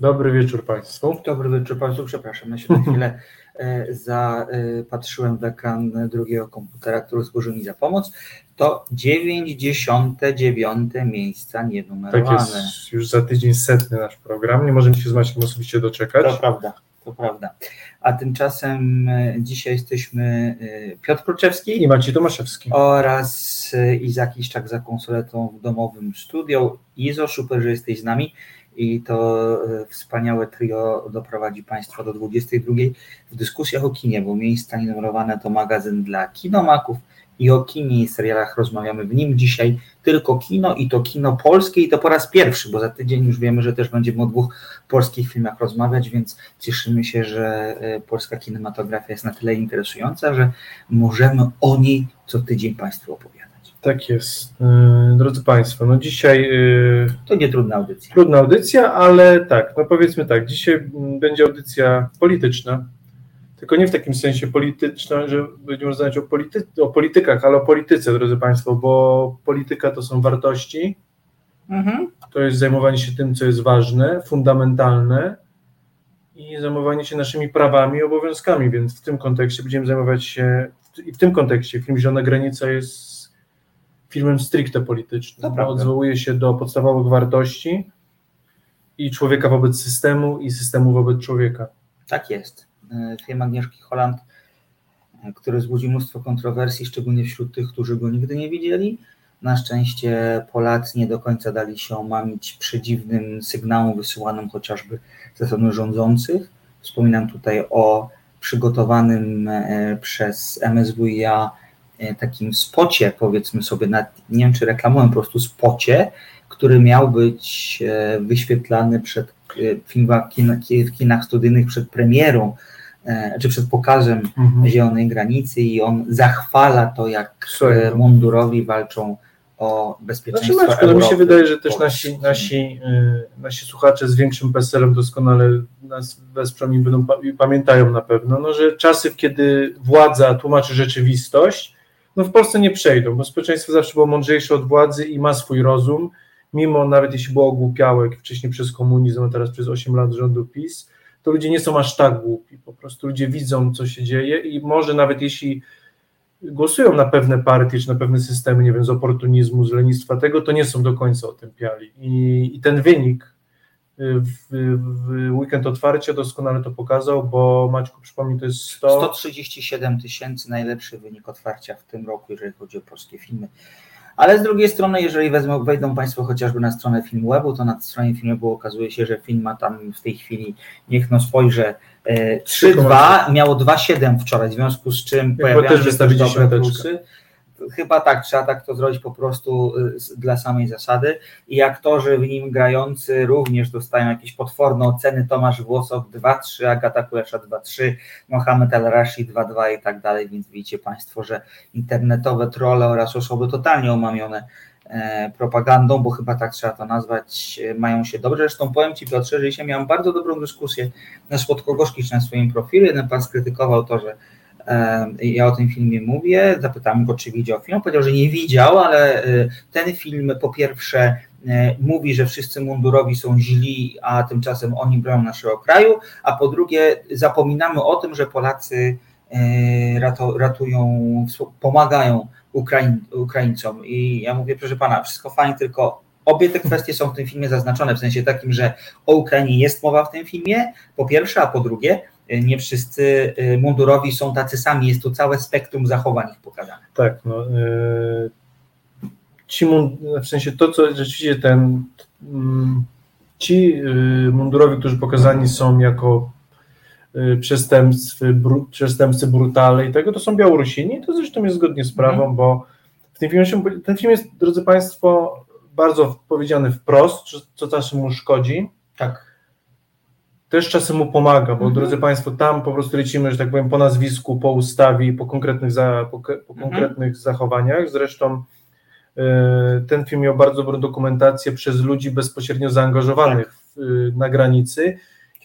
Dobry wieczór Państwu. Dobry wieczór Państwu, przepraszam, ja się na chwilę e, zapatrzyłem w ekran drugiego komputera, który złożył mi za pomoc. To 99 miejsca nienumerowane. Tak jest, już za tydzień setny nasz program, nie możemy się z Maćkiem osobiście doczekać. To prawda, to prawda. A tymczasem e, dzisiaj jesteśmy e, Piotr Kruczewski I Maciej Tomaszewski. oraz Izak Iszczak za konsoletą w domowym studio. Izo, super, że jesteś z nami i to e, wspaniałe trio doprowadzi Państwa do 22 w dyskusjach o kinie, bo miejsca nienumerowane to magazyn dla kinomaków i o kinie i serialach rozmawiamy w nim dzisiaj tylko kino i to kino polskie i to po raz pierwszy, bo za tydzień już wiemy, że też będziemy o dwóch polskich filmach rozmawiać, więc cieszymy się, że e, polska kinematografia jest na tyle interesująca, że możemy o niej co tydzień Państwu opowiadać. Tak jest. Yy, Drodzy Państwo, no dzisiaj yy, To nie trudna audycja. trudna audycja, ale tak, no powiedzmy tak, dzisiaj będzie audycja polityczna, tylko nie w takim sensie polityczna, że będziemy rozmawiać o, polity, o politykach, ale o polityce, drodzy Państwo, bo polityka to są wartości, Mhm. to jest zajmowanie się tym, co jest ważne, fundamentalne i zajmowanie się naszymi prawami i obowiązkami, więc w tym kontekście będziemy zajmować się, i w tym kontekście film Zielona Granica jest filmem stricte politycznym, prawda. odwołuje się do podstawowych wartości i człowieka wobec systemu i systemu wobec człowieka. Tak jest. E, Film Agnieszki Holland, e, który wzbudził mnóstwo kontrowersji, szczególnie wśród tych, którzy go nigdy nie widzieli. Na szczęście Polacy nie do końca dali się omamić przedziwnym sygnałom wysyłanym chociażby ze strony rządzących. Wspominam tutaj o przygotowanym e, przez MSWiA takim spocie, powiedzmy sobie, nad, nie wiem czy reklamują, po prostu spocie, który miał być e, wyświetlany przed e, filmach, kin, w kinach studyjnych przed premierą, e, czy przed pokazem Zielonej Granicy i on zachwala to, jak Słuchaj, e, no. mundurowi walczą o bezpieczeństwo Znaczy Maćku, no mi się Europy. wydaje, że też nasi, nasi, nasi słuchacze z większym PESEL-em doskonale nas wesprą i będą i pamiętają na pewno, no, że czasy, kiedy władza tłumaczy rzeczywistość, no w Polsce nie przejdą, bo społeczeństwo zawsze było mądrzejsze od władzy i ma swój rozum, mimo nawet jeśli było ogłupiałe, wcześniej przez komunizm, a teraz przez 8 lat rządu PiS, to ludzie nie są aż tak głupi, po prostu ludzie widzą, co się dzieje i może nawet jeśli głosują na pewne partie, czy na pewne systemy, nie wiem, z oportunizmu, z lenistwa tego, to nie są do końca otępiali. I, i ten wynik w, weekend otwarcia doskonale to pokazał, bo Maćku, przypomnij, to jest 100... 137 tysięcy najlepszy wynik otwarcia w tym roku, jeżeli chodzi o polskie filmy. Ale z drugiej strony, jeżeli wezmą, wejdą Państwo chociażby na stronę Filmwebu, to na stronie Filmwebu okazuje się, że film ma tam w tej chwili, niech no spojrzę, e, 3,2, miało 2,7 wczoraj, w związku z czym pojawiają też się wystawili dobre plusy. Chyba tak, trzeba tak to zrobić po prostu y, dla samej zasady. I aktorzy w nim grający również dostają jakieś potworne oceny. Tomasz Włosow 2,3, Agata Kulesza 2,3, Mohamed El-Rashid 2,2 i tak dalej, więc widzicie Państwo, że internetowe trolle oraz osoby totalnie omamione e, propagandą, bo chyba tak trzeba to nazwać, e, mają się dobrze. Zresztą powiem Ci Piotrze, że dzisiaj miałem bardzo dobrą dyskusję na Słodko-Gorzkicz na swoim profilu. Jeden Pan skrytykował to, że ja o tym filmie mówię, zapytałem go, czy widział film, powiedział, że nie widział, ale e, ten film po pierwsze e, mówi, że wszyscy mundurowi są źli, a tymczasem oni bronią naszego kraju, a po drugie zapominamy o tym, że Polacy rato- ratują, pomagają Ukraiń, Ukraińcom. I ja mówię, proszę pana, wszystko fajnie, tylko obie te kwestie są w tym filmie zaznaczone, w sensie takim, że o Ukrainie jest mowa w tym filmie, po pierwsze, a po drugie, nie wszyscy e, mundurowi są tacy sami, jest tu całe spektrum zachowań ich pokazane. Tak, no. y, Ci w sensie to, co rzeczywiście ten. mm, Ci y, mundurowi, którzy pokazani są jako y, przestępcy, bru, przestępcy brutale i tego, to są Białorusini. To zresztą jest zgodnie z prawem, bo w tym filmie się, ten film jest, drodzy Państwo, bardzo powiedziany wprost, co- co czasem mu szkodzi. Tak. Też czasem mu pomaga, bo Mhm. drodzy Państwo, tam po prostu lecimy, że tak powiem, po nazwisku, po ustawie, po konkretnych, za, po, po Mhm. konkretnych zachowaniach. Zresztą e, ten film miał bardzo dobrą dokumentację przez ludzi bezpośrednio zaangażowanych w, e, na granicy.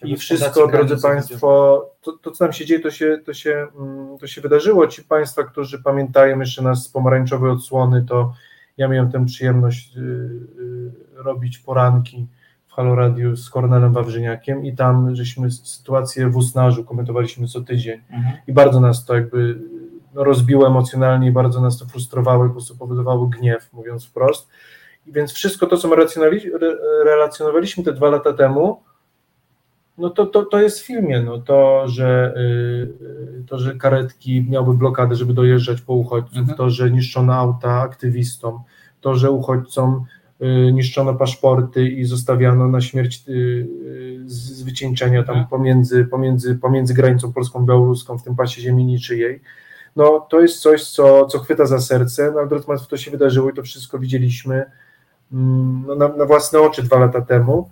I wszystko, drodzy Państwo, to, to co nam się dzieje, to się, to, się, mm, to się wydarzyło. Ci Państwa, którzy pamiętają jeszcze nas z pomarańczowej odsłony, to ja miałem tę przyjemność y, y, robić poranki w Halo Radio z Kornelem Wawrzyniakiem i tam żeśmy sytuację w Usnarzu komentowaliśmy co tydzień mhm. i bardzo nas to jakby no, rozbiło emocjonalnie i bardzo nas to frustrowało i po prostu powodowało gniew, mówiąc wprost. I więc wszystko to, co my relacjonowaliśmy te dwa lata temu, no to, to, to jest w filmie, no to, że, yy, to, że karetki miały blokadę, żeby dojeżdżać po uchodźców, mhm. to, że niszczono auta aktywistom, to, że uchodźcom niszczono paszporty i zostawiano na śmierć yy, z wycieńczenia tam mhm. pomiędzy, pomiędzy, pomiędzy granicą polską-białoruską w tym pasie ziemi niczyjej, no to jest coś, co, co chwyta za serce, no Państwo, to się wydarzyło i to wszystko widzieliśmy mm, no, na, na własne oczy dwa lata temu,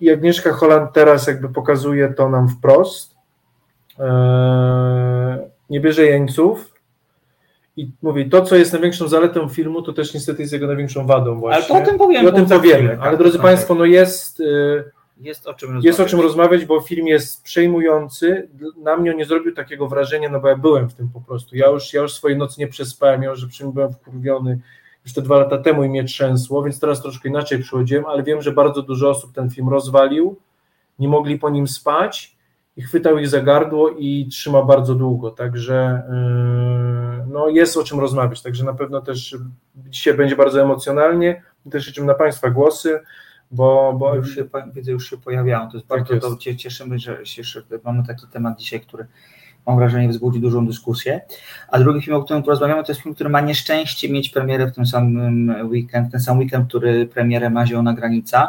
i Agnieszka Holland teraz jakby pokazuje to nam wprost. Eee, nie bierze jeńców. I mówi, to co jest największą zaletą filmu, to też niestety jest jego największą wadą właśnie. Ale to o tym powiemy. I o tym powiemy. Ale drodzy tak, Państwo, no jest, y, jest, o czym rozmawiać. jest o czym rozmawiać, bo film jest przejmujący. Na mnie nie zrobił takiego wrażenia, no bo ja byłem w tym po prostu. Ja już, ja już swojej nocy nie przespałem, ja już byłem wkurwiony już te dwa lata temu i mnie trzęsło, więc teraz troszkę inaczej przychodziłem, ale wiem, że bardzo dużo osób ten film rozwalił, nie mogli po nim spać i chwytał ich za gardło i trzyma bardzo długo, także yy, no jest o czym rozmawiać, także na pewno też dzisiaj będzie bardzo emocjonalnie też liczymy na Państwa głosy, bo, bo już się, widzę, już się pojawiają, to jest tak bardzo, jest. to cieszymy, że się, mamy taki temat dzisiaj, który mam wrażenie, wzbudzi dużą dyskusję. A drugi film, o którym porozmawiamy, to jest film, który ma nieszczęście mieć premierę w tym samym weekend, ten sam weekend, który premierę ma Zielona Granica.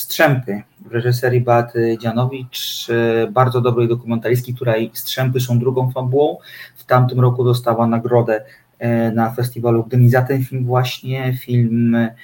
Strzępy w reżyserii Beaty Dzianowicz, bardzo dobrej dokumentalistki, której Strzępy są drugą fabułą. W tamtym roku dostała nagrodę e, na festiwalu Gdyni za ten film właśnie, film e,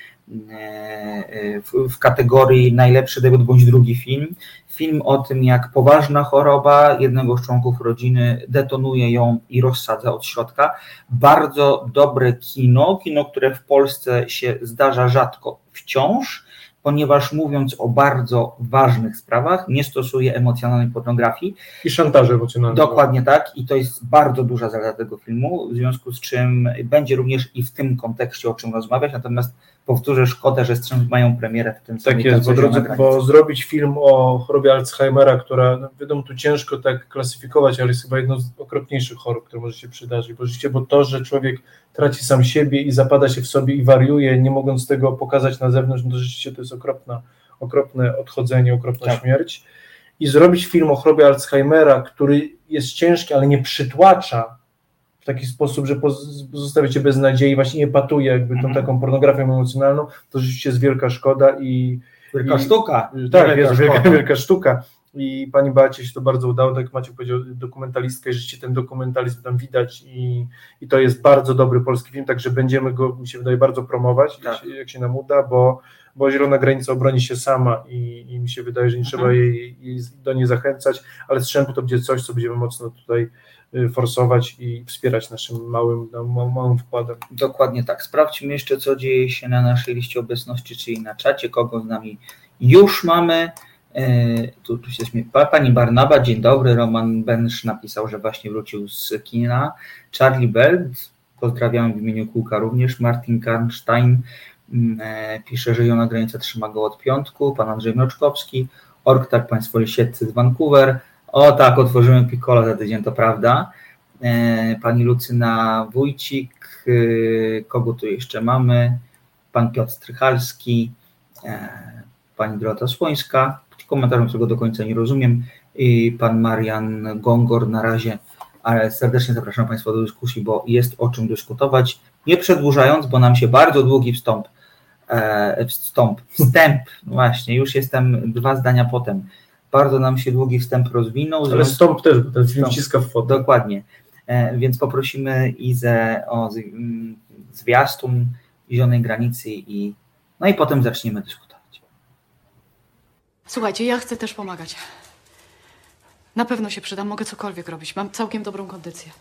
w, kategorii najlepszy debiut bądź drugi film. Film o tym, jak poważna choroba jednego z członków rodziny detonuje ją i rozsadza od środka. Bardzo dobre kino, kino, które w Polsce się zdarza rzadko wciąż, ponieważ mówiąc o bardzo ważnych sprawach, nie stosuje emocjonalnej pornografii. I szantażu emocjonalnego. Dokładnie tak, i to jest bardzo duża zaleta tego filmu, w związku z czym będzie również i w tym kontekście o czym rozmawiać, natomiast powtórzę, szkoda, że Strzęp mają premierę w tym Tak jest, bo, drodzy, bo zrobić film o chorobie Alzheimera, która, no, wiadomo, tu ciężko tak klasyfikować, ale jest chyba jedną z okropniejszych chorób, które może się przydarzyć, bo rzeczywiście, bo to, że człowiek traci sam siebie i zapada się w sobie i wariuje, nie mogąc tego pokazać na zewnątrz, no to rzeczywiście to jest okropna, okropne odchodzenie, okropna tak. śmierć. I zrobić film o chorobie Alzheimera, który jest ciężki, ale nie przytłacza, w taki sposób, że pozostawia cię bez nadziei, właśnie nie patuje jakby tą mhm. taką pornografią emocjonalną, to rzeczywiście jest wielka szkoda i... Wielka i, sztuka. Tak, wielka jest wielka, wielka sztuka i pani Bacie się to bardzo udało, tak jak Maciek powiedział, dokumentalistkę, że rzeczywiście ten dokumentalizm tam widać i, i to jest bardzo dobry polski film, także będziemy go, mi się wydaje, bardzo promować, tak. jak, się, jak, się, nam uda, bo, bo Zielona Granica obroni się sama i, i mi się wydaje, że nie trzeba mhm. jej, jej, do niej zachęcać, ale Strzępu to będzie coś, co będziemy mocno tutaj Y, forsować i wspierać naszym małym, no, małym wkładem. Dokładnie tak. Sprawdźmy jeszcze, co dzieje się na naszej liście obecności, czyli na czacie, kogo z nami już mamy. E, tu, tu się. Pani Barnaba, dzień dobry. Roman Bensz napisał, że właśnie wrócił z kina. Charlie Belt, pozdrawiam w imieniu kółka również. Martin Karnstein mm, e, pisze, że Jona Granica trzyma go od piątku. Pan Andrzej Mroczkowski. Ork, tak Państwo Lisieccy z Vancouver. O tak, otworzymy Piccolo za tydzień, to prawda. E, pani Lucyna Wójcik, kogo tu jeszcze mamy? Pan Piotr Strychalski, pani Dorota Słońska, komentarzem którego do końca nie rozumiem, i pan Marian Gongor na razie, ale serdecznie zapraszam Państwa do dyskusji, bo jest o czym dyskutować. Nie przedłużając, bo nam się bardzo długi wstąp, wstąp, wstęp, właśnie, już jestem dwa zdania potem bardzo nam się długi wstęp rozwinął. Ale stąp też, bo ten film wciska w fotel. Dokładnie. E, więc poprosimy Izę o mm, zwiastun Zielonej Granicy i no i potem zaczniemy dyskutować. Słuchajcie, ja chcę też pomagać. Na pewno się przydam, mogę cokolwiek robić. Mam całkiem dobrą kondycję.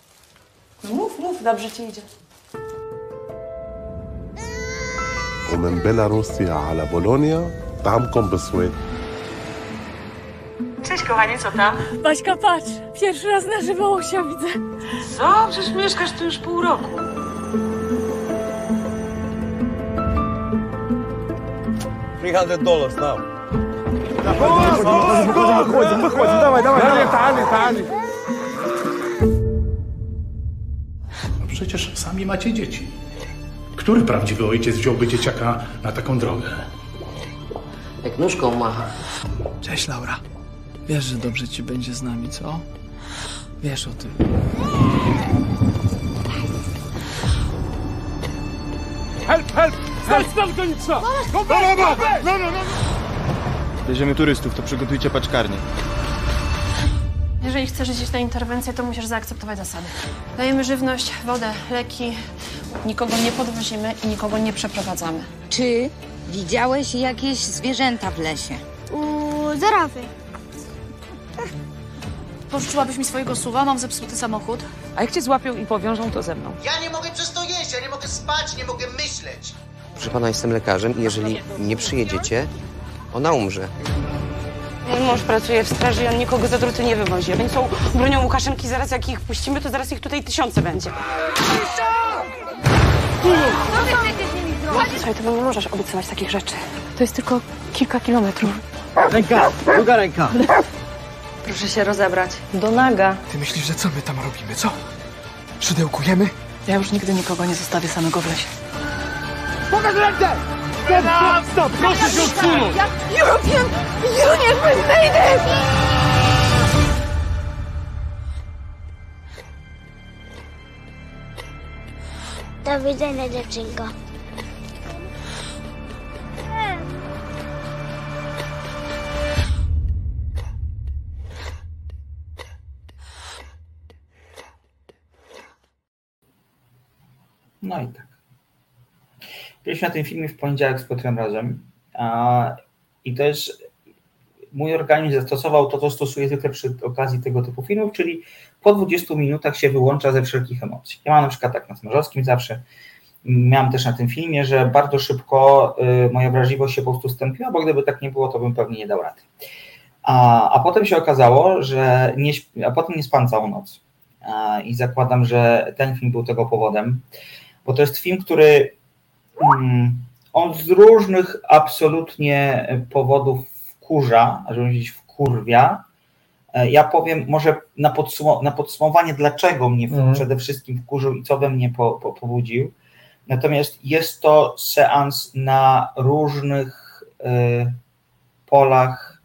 Mów, mów, dobrze ci idzie. ومن بيلاروسيا على بولونيا طعمكم بسويت Cześć kochanie, co tam? Baśka, patrz, pierwszy raz na żywo Łosia widzę. Co? Przecież mieszkasz tu już pół roku. $300 now. No przecież sami macie dzieci. Który prawdziwy ojciec wziąłby dzieciaka na taką drogę? Jak nóżką macha. Cześć Laura. Wiesz, że dobrze ci będzie z nami, co? Wiesz o tym. Bierzemy turystów, to przygotujcie paczkarnię. Jeżeli chcesz iść na interwencję, to musisz zaakceptować zasady. Dajemy żywność, wodę, leki, nikogo nie podwozimy i nikogo nie przeprowadzamy. Czy widziałeś jakieś zwierzęta w lesie? U zarawy. Pożyczyłabyś mi swojego suwa, mam zepsuty samochód. A jak cię złapią i powiążą, to ze mną. Ja nie mogę przez to jeść, ja nie mogę spać, nie mogę myśleć. Proszę pana, jestem lekarzem i jeżeli nie przyjedziecie, ona umrze. Mój mąż pracuje w straży i on nikogo za druty nie wywozi. Oni są bronią Łukaszenki, zaraz jak ich puścimy, to zaraz ich tutaj tysiące będzie. Słuchaj, to nie możesz obiecywać takich rzeczy. To jest tylko kilka kilometrów. Ręka, druga ręka. Proszę się rozebrać. Do naga. Ty myślisz, że co my tam robimy, co? Szydełkujemy? Ja już nigdy nikogo nie zostawię samego w lesie. European Union with Mayday! Do widzenia, dziewczynko. No i tak. Byliśmy na tym filmie w poniedziałek z Piotrem razem a, i też mój organizm zastosował to, co stosuje zwykle przy okazji tego typu filmów, czyli po 20 minutach się wyłącza ze wszelkich emocji. Ja mam na przykład tak na Smarzowskim zawsze, miałem też na tym filmie, że bardzo szybko y, moja wrażliwość się po prostu stępiła, bo gdyby tak nie było, to bym pewnie nie dał rady. A, a potem się okazało, że nie, a potem nie spałam całą noc. I zakładam, że ten film był tego powodem, bo to jest film, który on z różnych absolutnie powodów wkurza, żeby powiedzieć wkurwia. E, Ja powiem może na, podsum- na podsumowanie, dlaczego mnie Mhm. przede wszystkim wkurzył i co we mnie po, po, pobudził. Natomiast jest to seans na różnych y, polach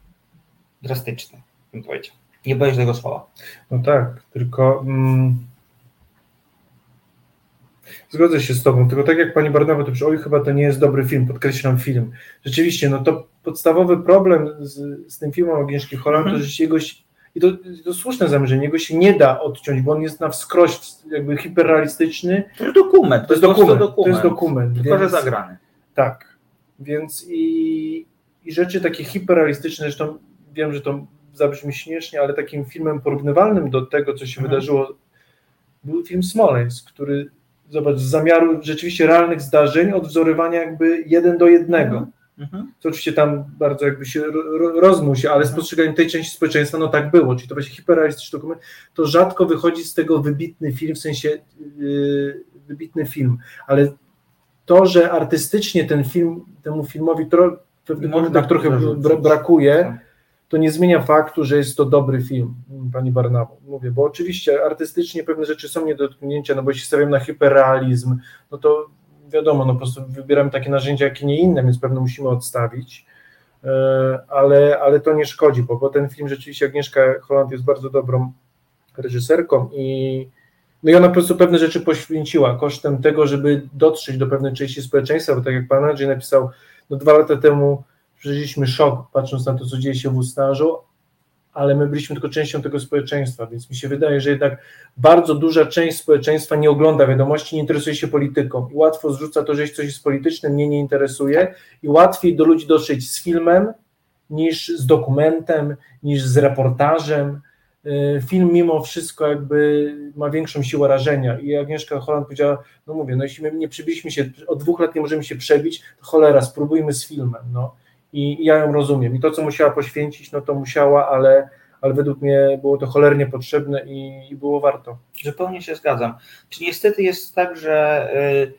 drastycznych, bym powiedział. Nie boję się tego słowa. No tak, tylko mm, zgodzę się z tobą, tylko tak jak pani Barnawa, to oj, chyba to nie jest dobry film, podkreślam film. Rzeczywiście, no to podstawowy problem z, z tym filmem Agnieszki Holland, Mhm. to że jego się, i to, to słuszne zamierzenie, jego się nie da odciąć, bo on jest na wskroś jakby hiperrealistyczny. To jest dokument. To jest dokument, to jest dokument, Tylko, że więc- zagrany. Tak, więc i, i rzeczy takie hiperrealistyczne, zresztą wiem, że to zabrzmi śmiesznie, ale takim filmem porównywalnym do tego, co się Mhm. wydarzyło, był film Smoleńsk, który, zobacz, z zamiaru rzeczywiście realnych zdarzeń, odwzorowania jakby jeden do jednego. Mhm. Co oczywiście tam bardzo jakby się ro- ro- rozmył się, ale z postrzeganiem tej części społeczeństwa, no tak było, czyli to będzie hiperrealistyczny dokument, to rzadko wychodzi z tego wybitny film, w sensie yy, wybitny film, ale to, że artystycznie ten film, temu filmowi tro, w pewnych momentach trochę brakuje, Tak. To nie zmienia faktu, że jest to dobry film, pani Barnawo. Mówię, bo oczywiście artystycznie pewne rzeczy są nie do dotknięcia, no bo jeśli stawiam na hiperrealizm, no to wiadomo, no po prostu wybieramy takie narzędzia, jakie nie inne, więc pewno musimy odstawić, E, ale, ale to nie szkodzi, bo, bo ten film rzeczywiście Agnieszka Holland jest bardzo dobrą reżyserką i no i ona po prostu pewne rzeczy poświęciła kosztem tego, żeby dotrzeć do pewnej części społeczeństwa, bo tak jak pan Andrzej napisał, no dwa lata temu przeżyliśmy szok, patrząc na to, co dzieje się w Ustarzu, ale my byliśmy tylko częścią tego społeczeństwa, więc mi się wydaje, że jednak bardzo duża część społeczeństwa nie ogląda wiadomości, nie interesuje się polityką i łatwo zrzuca to, że coś jest polityczne, mnie nie interesuje i łatwiej do ludzi dotrzeć z filmem niż z dokumentem, niż z reportażem. Y, Film mimo wszystko jakby ma większą siłę rażenia i Agnieszka Holland powiedziała, no mówię, no jeśli my nie przebiliśmy się, od dwóch lat nie możemy się przebić, to cholera, spróbujmy z filmem, no. I, i ja ją rozumiem. I to, co musiała poświęcić, no to musiała, ale, ale według mnie było to cholernie potrzebne i, i było warto. Zupełnie się zgadzam. Czy niestety jest tak, że y,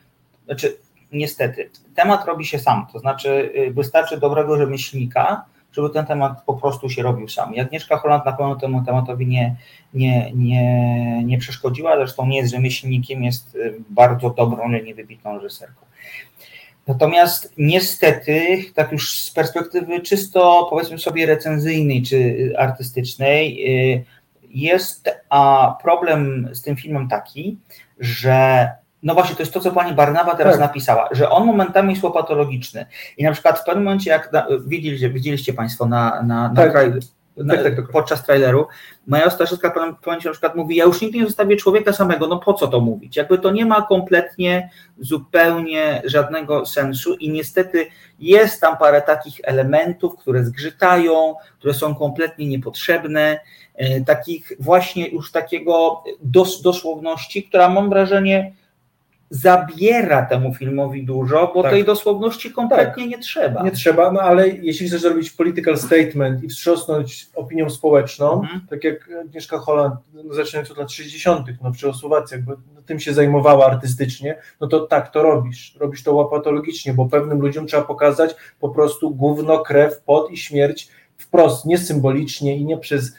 znaczy niestety, temat robi się sam, to znaczy y, wystarczy dobrego rzemieślnika, żeby ten temat po prostu się robił sam. I Agnieszka Holland na pewno temu tematowi nie, nie, nie, nie przeszkodziła, zresztą nie jest rzemieślnikiem, jest y, bardzo dobrą, ale niewybitną reżyserką. Natomiast niestety, tak już z perspektywy czysto powiedzmy sobie recenzyjnej czy artystycznej, y, jest a problem z tym filmem taki, że no właśnie, to jest to, co pani Barnawa teraz Tak. napisała, że on momentami jest łopatologiczny. I na przykład w pewnym momencie, jak na, widzieliście, widzieliście Państwo na, na, na Tak. trailer, na, Tak, tak, tak. podczas traileru, moja starszyska w pewnym momencie na przykład mówi, ja już nigdy nie zostawię człowieka samego, no po co to mówić? Jakby to nie ma kompletnie, zupełnie żadnego sensu i niestety jest tam parę takich elementów, które zgrzytają, które są kompletnie niepotrzebne, e, takich właśnie już takiego dos, dosłowności, która mam wrażenie zabiera temu filmowi dużo, bo Tak. tej dosłowności kompletnie nie trzeba. Nie trzeba, no ale jeśli chcesz zrobić political statement i wstrząsnąć opinią społeczną, Mhm. tak jak Agnieszka Holland, no, zaczynając od lat 60., no przy Słowacjach, bo tym się zajmowała artystycznie, no to tak to robisz. Robisz to łapatologicznie, bo pewnym ludziom trzeba pokazać po prostu gówno, krew, pot i śmierć wprost, nie symbolicznie i nie przez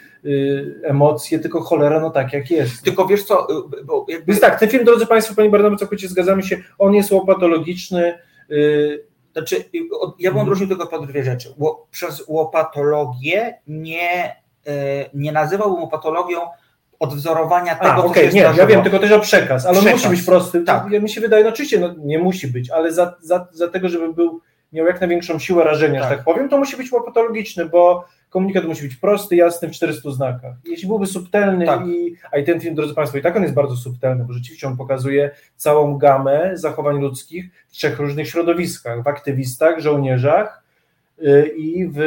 emocje, tylko cholera, no tak jak jest. Tylko wiesz co, y, bo jakby Więc tak, ten film, drodzy Państwo, Pani Barnaby, całkowicie zgadzamy się, on jest łopatologiczny, y, Znaczy, y, ja bym Mhm. odróżnił tylko pod dwie rzeczy. Przez łopatologię nie, y, nie nazywałbym łopatologią odwzorowania tego, A, co się nie, zdarzyło. ja wiem, tylko też o przekaz, ale on Przekaz. musi być prosty. Tak. Ja mi się wydaje, no oczywiście, no, nie musi być, ale za, za, za tego, żeby był, miał jak największą siłę rażenia, Tak. że tak powiem, to musi być łopatologiczny, bo komunikat musi być prosty, jasny, w 400 znakach. Jeśli byłby subtelny Tak. i, a i ten film, drodzy Państwo, i tak on jest bardzo subtelny, bo rzeczywiście on pokazuje całą gamę zachowań ludzkich w trzech różnych środowiskach, w aktywistach, żołnierzach y, i w,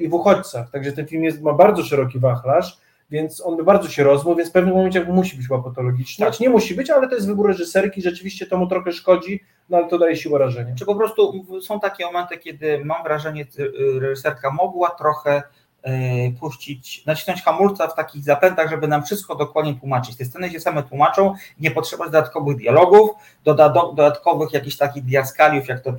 i w uchodźcach. Także ten film jest, ma bardzo szeroki wachlarz, więc on by bardzo się rozmógł, więc w pewnym momencie musi być łapatologiczny. Tak. Znaczy nie musi być, ale to jest wybór reżyserki, rzeczywiście to mu trochę szkodzi, no ale to daje siłę rażenia. Czy po prostu są takie momenty, kiedy mam wrażenie, że reżyserka mogła trochę puścić, nacisnąć hamulca w takich zapętach, żeby nam wszystko dokładnie tłumaczyć. Te sceny się same tłumaczą, nie potrzeba dodatkowych dialogów, doda, do, dodatkowych jakichś takich diaskaliów, jak to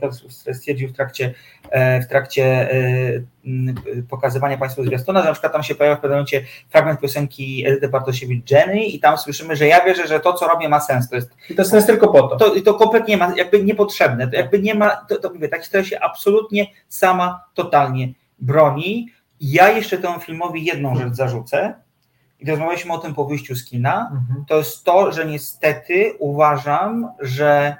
stwierdził w trakcie, e, w trakcie e, pokazywania Państwu zwiastuna, że na przykład tam się pojawia w pewnym momencie fragment piosenki Edyty Bartosiewicz Jenny i tam słyszymy, że ja wierzę, że to, co robię ma sens. To jest I to jest sens tylko po to. to, to kompletnie ma, jakby niepotrzebne, to jakby nie ma, to, to mówię, ta historia się absolutnie sama totalnie broni. Ja jeszcze temu filmowi jedną rzecz zarzucę i rozmawialiśmy o tym po wyjściu z kina, Mhm. to jest to, że niestety uważam, że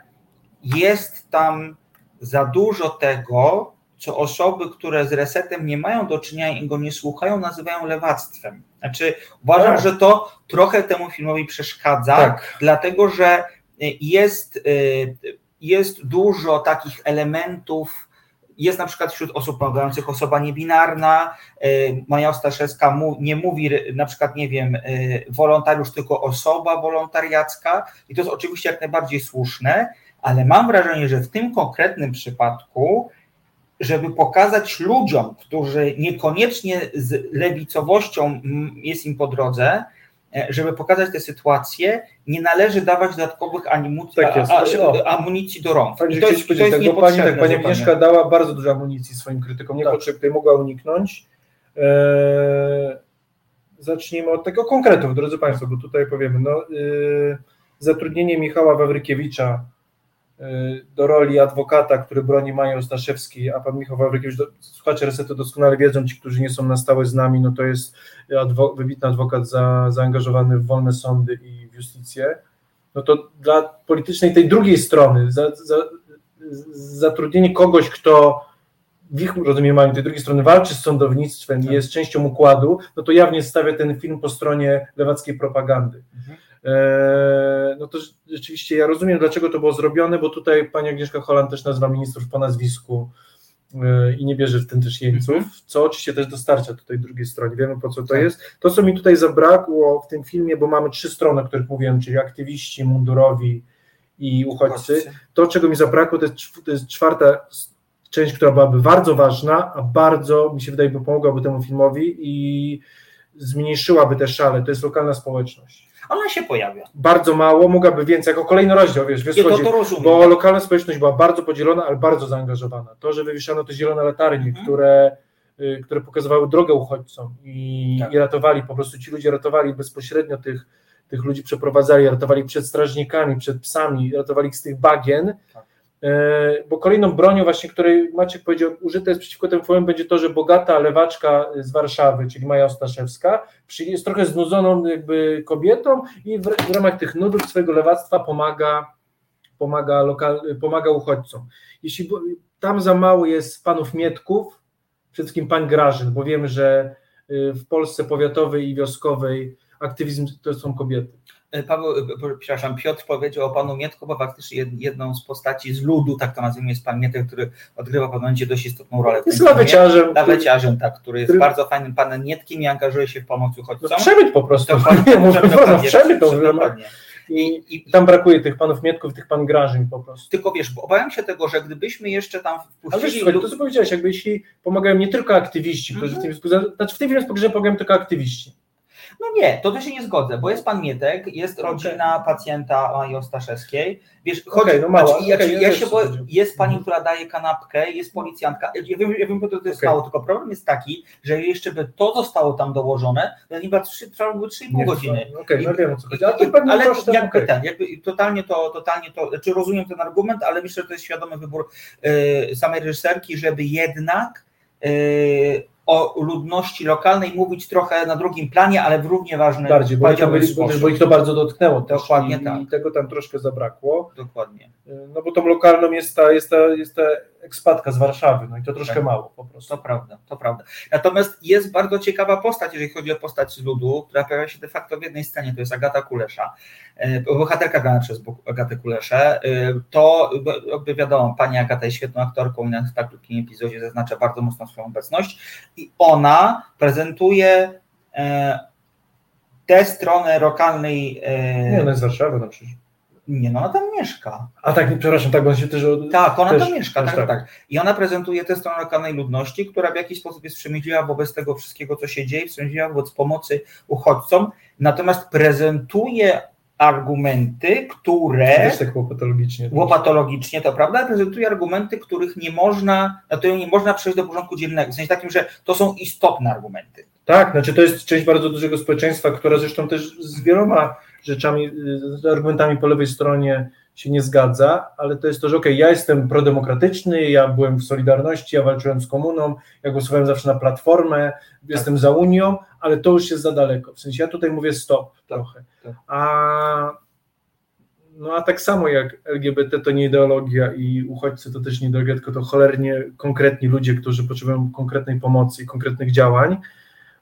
jest tam za dużo tego, co osoby, które z resetem nie mają do czynienia i go nie słuchają, nazywają lewactwem. Znaczy, uważam, Tak. że to trochę temu filmowi przeszkadza, Tak. dlatego że y, jest, y, jest dużo takich elementów. Jest na przykład wśród osób pomagających osoba niebinarna. y, Maja Ostaszewska nie mówi na przykład, nie wiem, y, wolontariusz, tylko osoba wolontariacka. I to jest oczywiście jak najbardziej słuszne, ale mam wrażenie, że w tym konkretnym przypadku, żeby pokazać ludziom, którzy niekoniecznie z lewicowością mm, jest im po drodze, e, żeby pokazać tę sytuację, nie należy dawać dodatkowych amunicji, Tak jest. a, O. a, amunicji do rąk. I że to jest, to powiedzieć jest tak, bo pani, tak, pani. Agnieszka dała bardzo dużo amunicji swoim krytykom, niepotrzebnej, której mogła uniknąć. Eee, zacznijmy od tego konkretów, drodzy Państwo, bo tutaj powiemy, no, yy, zatrudnienie Michała Wawrykiewicza do roli adwokata, który broni Maji Ostaszewskiej, a pan Michał Wawrykiewicz, do, słuchacze Resetu doskonale wiedzą, ci, którzy nie są na stałe z nami, no to jest adwo, wybitny adwokat za, zaangażowany w wolne sądy i w justicję, no to dla politycznej tej drugiej strony, za, za, zatrudnienie kogoś, kto w ich rozumieniu tej drugiej strony walczy z sądownictwem i jest częścią układu, no to jawnie stawia ten film po stronie lewackiej propagandy. Eee, no to rzeczywiście ja rozumiem, dlaczego to było zrobione, bo tutaj pani Agnieszka Holland też nazywa ministrów po nazwisku eee, i nie bierze w tym też jeńców, co oczywiście też dostarcza tutaj drugiej stronie. Wiemy po co to Tak. jest. To, co mi tutaj zabrakło w tym filmie, bo mamy trzy strony, o których mówiłem, czyli aktywiści, mundurowi i uchodźcy, to, czego mi zabrakło, to jest, czwarta część, która byłaby bardzo ważna, a bardzo, mi się wydaje, by pomogłaby temu filmowi i zmniejszyłaby te szale, to jest lokalna społeczność. Ona się pojawia. Bardzo mało, mogłaby więcej, jako kolejny rozdział, wiesz, wiesz, to- to rozumiem. bo lokalna społeczność była bardzo podzielona, ale bardzo zaangażowana. To, że wywieszano te zielone latarnie, Mhm. które y, które pokazywały drogę uchodźcom i, Tak. i ratowali, po prostu ci ludzie ratowali bezpośrednio tych, tych ludzi, przeprowadzali, ratowali przed strażnikami, przed psami, ratowali ich z tych bagien, E, bo kolejną bronią właśnie, której Maciek powiedział, użyta jest przeciwko temu forum, będzie to, że bogata lewaczka z Warszawy, czyli Maja Ostaszewska, jest trochę znudzoną jakby kobietą i w, w ramach tych nudów swojego lewactwa pomaga, pomaga, lokal, pomaga uchodźcom. Jeśli tam za mało jest panów Mietków, przede wszystkim pan Grażyn, bo wiemy, że y, w Polsce powiatowej i wioskowej aktywizm to są kobiety. E, Paweł, e, e, przepraszam, Piotr powiedział o panu Mietku, bo faktycznie jed- jedną z postaci z ludu, tak to nazwijmy, jest pan Mietek, który odgrywa w momencie dość istotną rolę. Jest laweciarzem, Laweciarzem, tak, który jest który- bardzo fajnym panem Mietkiem i angażuje się w pomoc uchodźcom. No, przemyt po prostu. Dokładnie, no, przemyt dokładnie. I, I tam brakuje tych panów Mietków, tych pan Grażyn po prostu. Tylko wiesz, bo obawiam się tego, że gdybyśmy jeszcze tam Ale wiesz, wpuścili... słuchaj, to co powiedziałeś, jakby jeśli pomagają nie tylko aktywiści, którzy w tym znaczy w tym filmie pomagają tylko aktywiści. No nie, to też się nie zgodzę, bo jest pan Mietek, jest rodzina pacjenta Maji Ostaszewskiej. Wiesz, chodzi, Okej, no mała, znaczy, okej, ja ja się boję, jest pani, która daje kanapkę, jest policjantka. Ja wiem, ja wiem to jest Okej. mało, tylko problem jest taki, że jeszcze by to zostało tam dołożone, to chyba by 3,5 Nie, godziny. Okej, no I- wiem o co chodzi. Ale to ale kosztem, jakby ten, jakby totalnie to, totalnie to, czy rozumiem ten argument, ale myślę, że to jest świadomy wybór e, samej reżyserki, żeby jednak e, o ludności lokalnej mówić trochę na drugim planie, ale w równie ważny Bardziej, bo, ich to, byli, bo, bo ich to bardzo dotknęło. też Dokładnie i, tak. I tego tam troszkę zabrakło. Dokładnie. No bo tą lokalną jest ta, jest ta, jest ta ekspatka z Warszawy, no i to troszkę Tak. mało po prostu. To prawda, to prawda. Natomiast jest bardzo ciekawa postać, jeżeli chodzi o postać z ludu, która pojawia się de facto w jednej scenie, to jest Agata Kulesza, e, bohaterka grana przez Agatę Kuleszę. E, To jakby wiadomo, pani Agata jest świetną aktorką i na tak krótkim epizodzie zaznacza bardzo mocno swoją obecność i ona prezentuje e, tę stronę lokalnej... Nie, ona jest z Warszawy no przecież. Nie, no ona tam mieszka. A tak, przepraszam, tak, bo on się też... Tak, ona też, tam mieszka, też tak, tak. I ona prezentuje tę stronę lokalnej ludności, która w jakiś sposób jest wstrzemięźliwa wobec tego wszystkiego, co się dzieje, wstrzemięźliwa wobec pomocy uchodźcom, natomiast prezentuje argumenty, które Też tak było patologicznie. łopatologicznie, to prawda, prezentuje argumenty, których nie można, na które nie można przejść do porządku dziennego, w sensie takim, że to są istotne argumenty. Tak, znaczy to jest część bardzo dużego społeczeństwa, która zresztą też z wieloma rzeczami, z argumentami po lewej stronie się nie zgadza, ale to jest to, że okej, ja jestem prodemokratyczny, ja byłem w Solidarności, ja walczyłem z komuną, ja głosowałem zawsze na Platformę, jestem za Unią, ale to już jest za daleko. W sensie ja tutaj mówię stop trochę. tak. A no a tak samo jak LGBT to nie ideologia i uchodźcy to też nie ideologia, tylko to cholernie konkretni ludzie, którzy potrzebują konkretnej pomocy i konkretnych działań,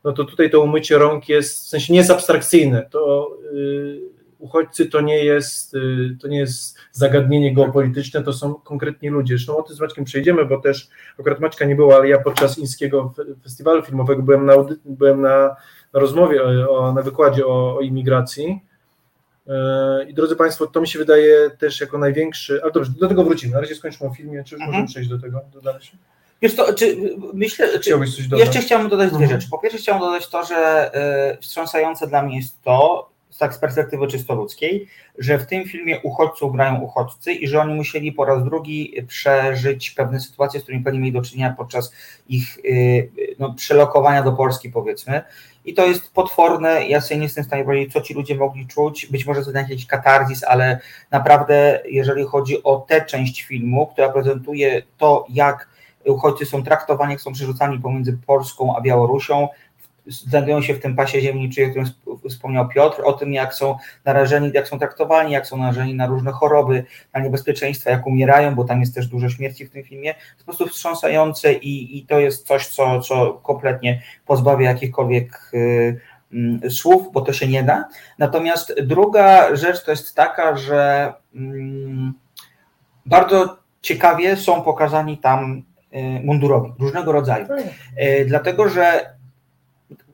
no to tutaj to umycie rąk jest, w sensie nie jest abstrakcyjne, to y, uchodźcy to nie jest, y, to nie jest zagadnienie geopolityczne, to są konkretni ludzie. Zresztą o tym z Maćkiem przejdziemy, bo też akurat Maćka nie było, ale ja podczas Ińskiego Fe- Festiwalu Filmowego byłem na, byłem na, na rozmowie, o, o, na wykładzie o, o imigracji. E, I drodzy Państwo, to mi się wydaje też jako największy, ale dobrze, do tego wrócimy. Na razie skończmy o filmie, czy już możemy przejść do tego? Do dalszego? Wiesz to, czy myślę, czy, Chciałbyś coś dodać? jeszcze chciałbym dodać dwie Mhm. rzeczy. Po pierwsze chciałbym dodać to, że y, wstrząsające dla mnie jest to, tak z perspektywy czysto ludzkiej, że w tym filmie uchodźców grają uchodźcy i że oni musieli po raz drugi przeżyć pewne sytuacje, z którymi pewnie mieli do czynienia podczas ich y, no, przelokowania do Polski, powiedzmy. I to jest potworne. Ja sobie nie jestem w stanie powiedzieć, co ci ludzie mogli czuć. Być może to jakiś katarzis, ale naprawdę, jeżeli chodzi o tę część filmu, która prezentuje to, jak uchodźcy są traktowani, jak są przerzucani pomiędzy Polską a Białorusią, znajdują się w tym pasie ziemniczym, o którym sp- wspomniał Piotr, o tym, jak są narażeni, jak są traktowani, jak są narażeni na różne choroby, na niebezpieczeństwa, jak umierają, bo tam jest też dużo śmierci w tym filmie. Po prostu wstrząsające i, i to jest coś, co, co kompletnie pozbawia jakichkolwiek y, mm, słów, bo to się nie da. Natomiast druga rzecz to jest taka, że mm, bardzo ciekawie są pokazani tam mundurowi, różnego rodzaju. Y, Dlatego, że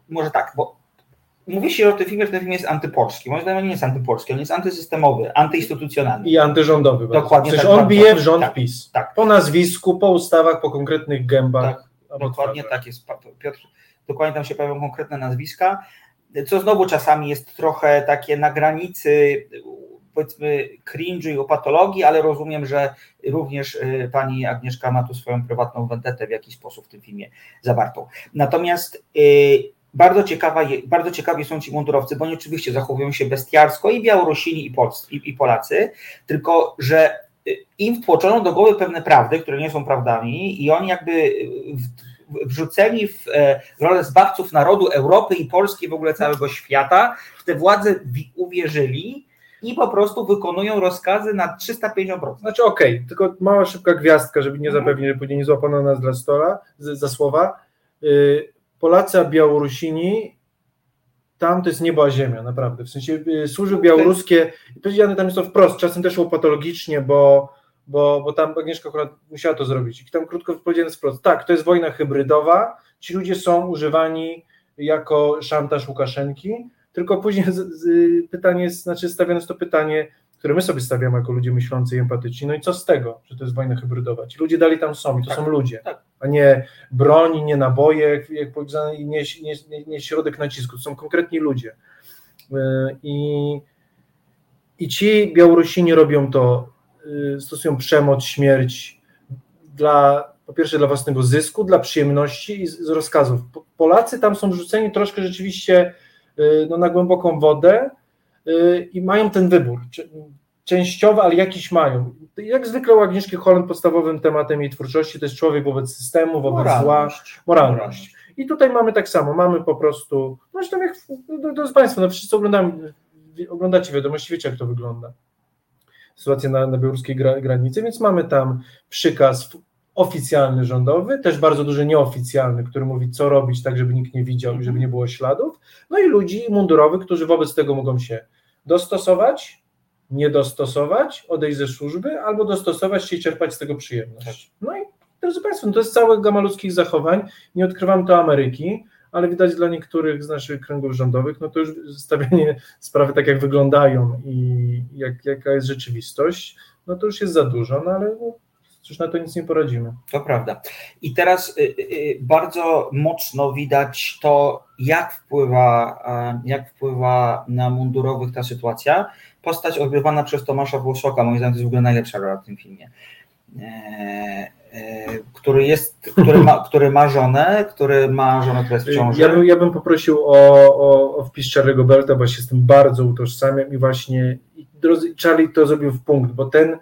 może tak, bo mówi się o tym filmie, że ten film jest antypolski. Moim zdaniem on nie jest antypolski, on jest antysystemowy, antyinstytucjonalny. I antyrządowy. Dokładnie Przecież tak, on bije w rząd Tak, PiS. tak. Po nazwisku, po ustawach, po konkretnych gębach. Tak, Dokładnie tak jest. Piotr, dokładnie tam się pojawią konkretne nazwiska, co znowu czasami jest trochę takie na granicy powiedzmy cringe'u i o patologii, ale rozumiem, że również y, pani Agnieszka ma tu swoją prywatną wendetę w jakiś sposób w tym filmie zawartą. Natomiast y, bardzo, ciekawa, bardzo ciekawi są ci mundurowcy, bo oni oczywiście zachowują się bestiarsko i Białorusini i, Polscy, i, i Polacy, tylko że y, im wtłoczono do głowy pewne prawdy, które nie są prawdami i oni jakby wrzuceni w e, rolę zbawców narodu Europy i Polski, w ogóle całego świata, w te władze wi- uwierzyli i po prostu wykonują rozkazy na 350%. Znaczy okej, tylko mała szybka gwiazdka, żeby nie zapewnić, że później nie złapano nas dla stola, za słowa. Y, Polacy a Białorusini, tam to jest niebo a ziemia, naprawdę. W sensie y, służby białoruskie, powiedziane tam jest to wprost, czasem też było patologicznie, bo, bo, bo tam Agnieszka akurat musiała to zrobić. I tam krótko powiedziane wprost, tak, to jest wojna hybrydowa, ci ludzie są używani jako szantaż Łukaszenki, tylko później z, z, pytanie znaczy stawiane jest to pytanie, które my sobie stawiamy jako ludzie myślący i empatyczni, no i co z tego, że to jest wojna hybrydowa? Ci ludzie dalej tam są i to Tak, są ludzie, tak. a nie broń, nie naboje, jak, powiedziane, i nie, nie, nie, środek nacisku, to są konkretni ludzie. Yy, I, I ci Białorusini robią to, yy, stosują przemoc, śmierć dla, po pierwsze dla własnego zysku, dla przyjemności i z, z rozkazów. Po- Polacy tam są wrzuceni troszkę rzeczywiście no, na głęboką wodę yy, i mają ten wybór. Częściowy, ale jakiś mają. Jak zwykle u Agnieszki Holland podstawowym tematem jej twórczości to jest człowiek wobec systemu, wobec zła, Moralność. moralność. I tutaj mamy tak samo, mamy po prostu, zresztą jak, no, drodzy Państwo, no wszyscy oglądamy, oglądacie wiadomości, wiecie jak to wygląda. Sytuacja na, na białoruskiej gra, granicy, więc mamy tam przykaz oficjalny rządowy, też bardzo duży nieoficjalny, który mówi co robić tak, żeby nikt nie widział i żeby nie było śladów, no i ludzi mundurowych, którzy wobec tego mogą się dostosować, nie dostosować, odejść ze służby, albo dostosować się i czerpać z tego przyjemność. No i drodzy Państwo, no to jest cała gama ludzkich zachowań, nie odkrywam to Ameryki, ale widać dla niektórych z naszych kręgów rządowych, no to już stawianie sprawy tak, jak wyglądają i jak, jaka jest rzeczywistość, no to już jest za dużo, no ale no, cóż na to nic nie poradzimy. To prawda. I teraz y, y, bardzo mocno widać to, jak wpływa, jak wpływa na mundurowych ta sytuacja. Postać odgrywana przez Tomasza Włosoka, moim zdaniem to jest w ogóle najlepsza rola w tym filmie. E, e, który jest, który ma, który ma żonę, który ma żonę, która jest w ciąży. Ja bym, ja bym poprosił o, o, o wpis Charlie'ego Belta, bo się z tym bardzo utożsamiam i właśnie drodzy, Charlie to zrobił w punkt, bo ten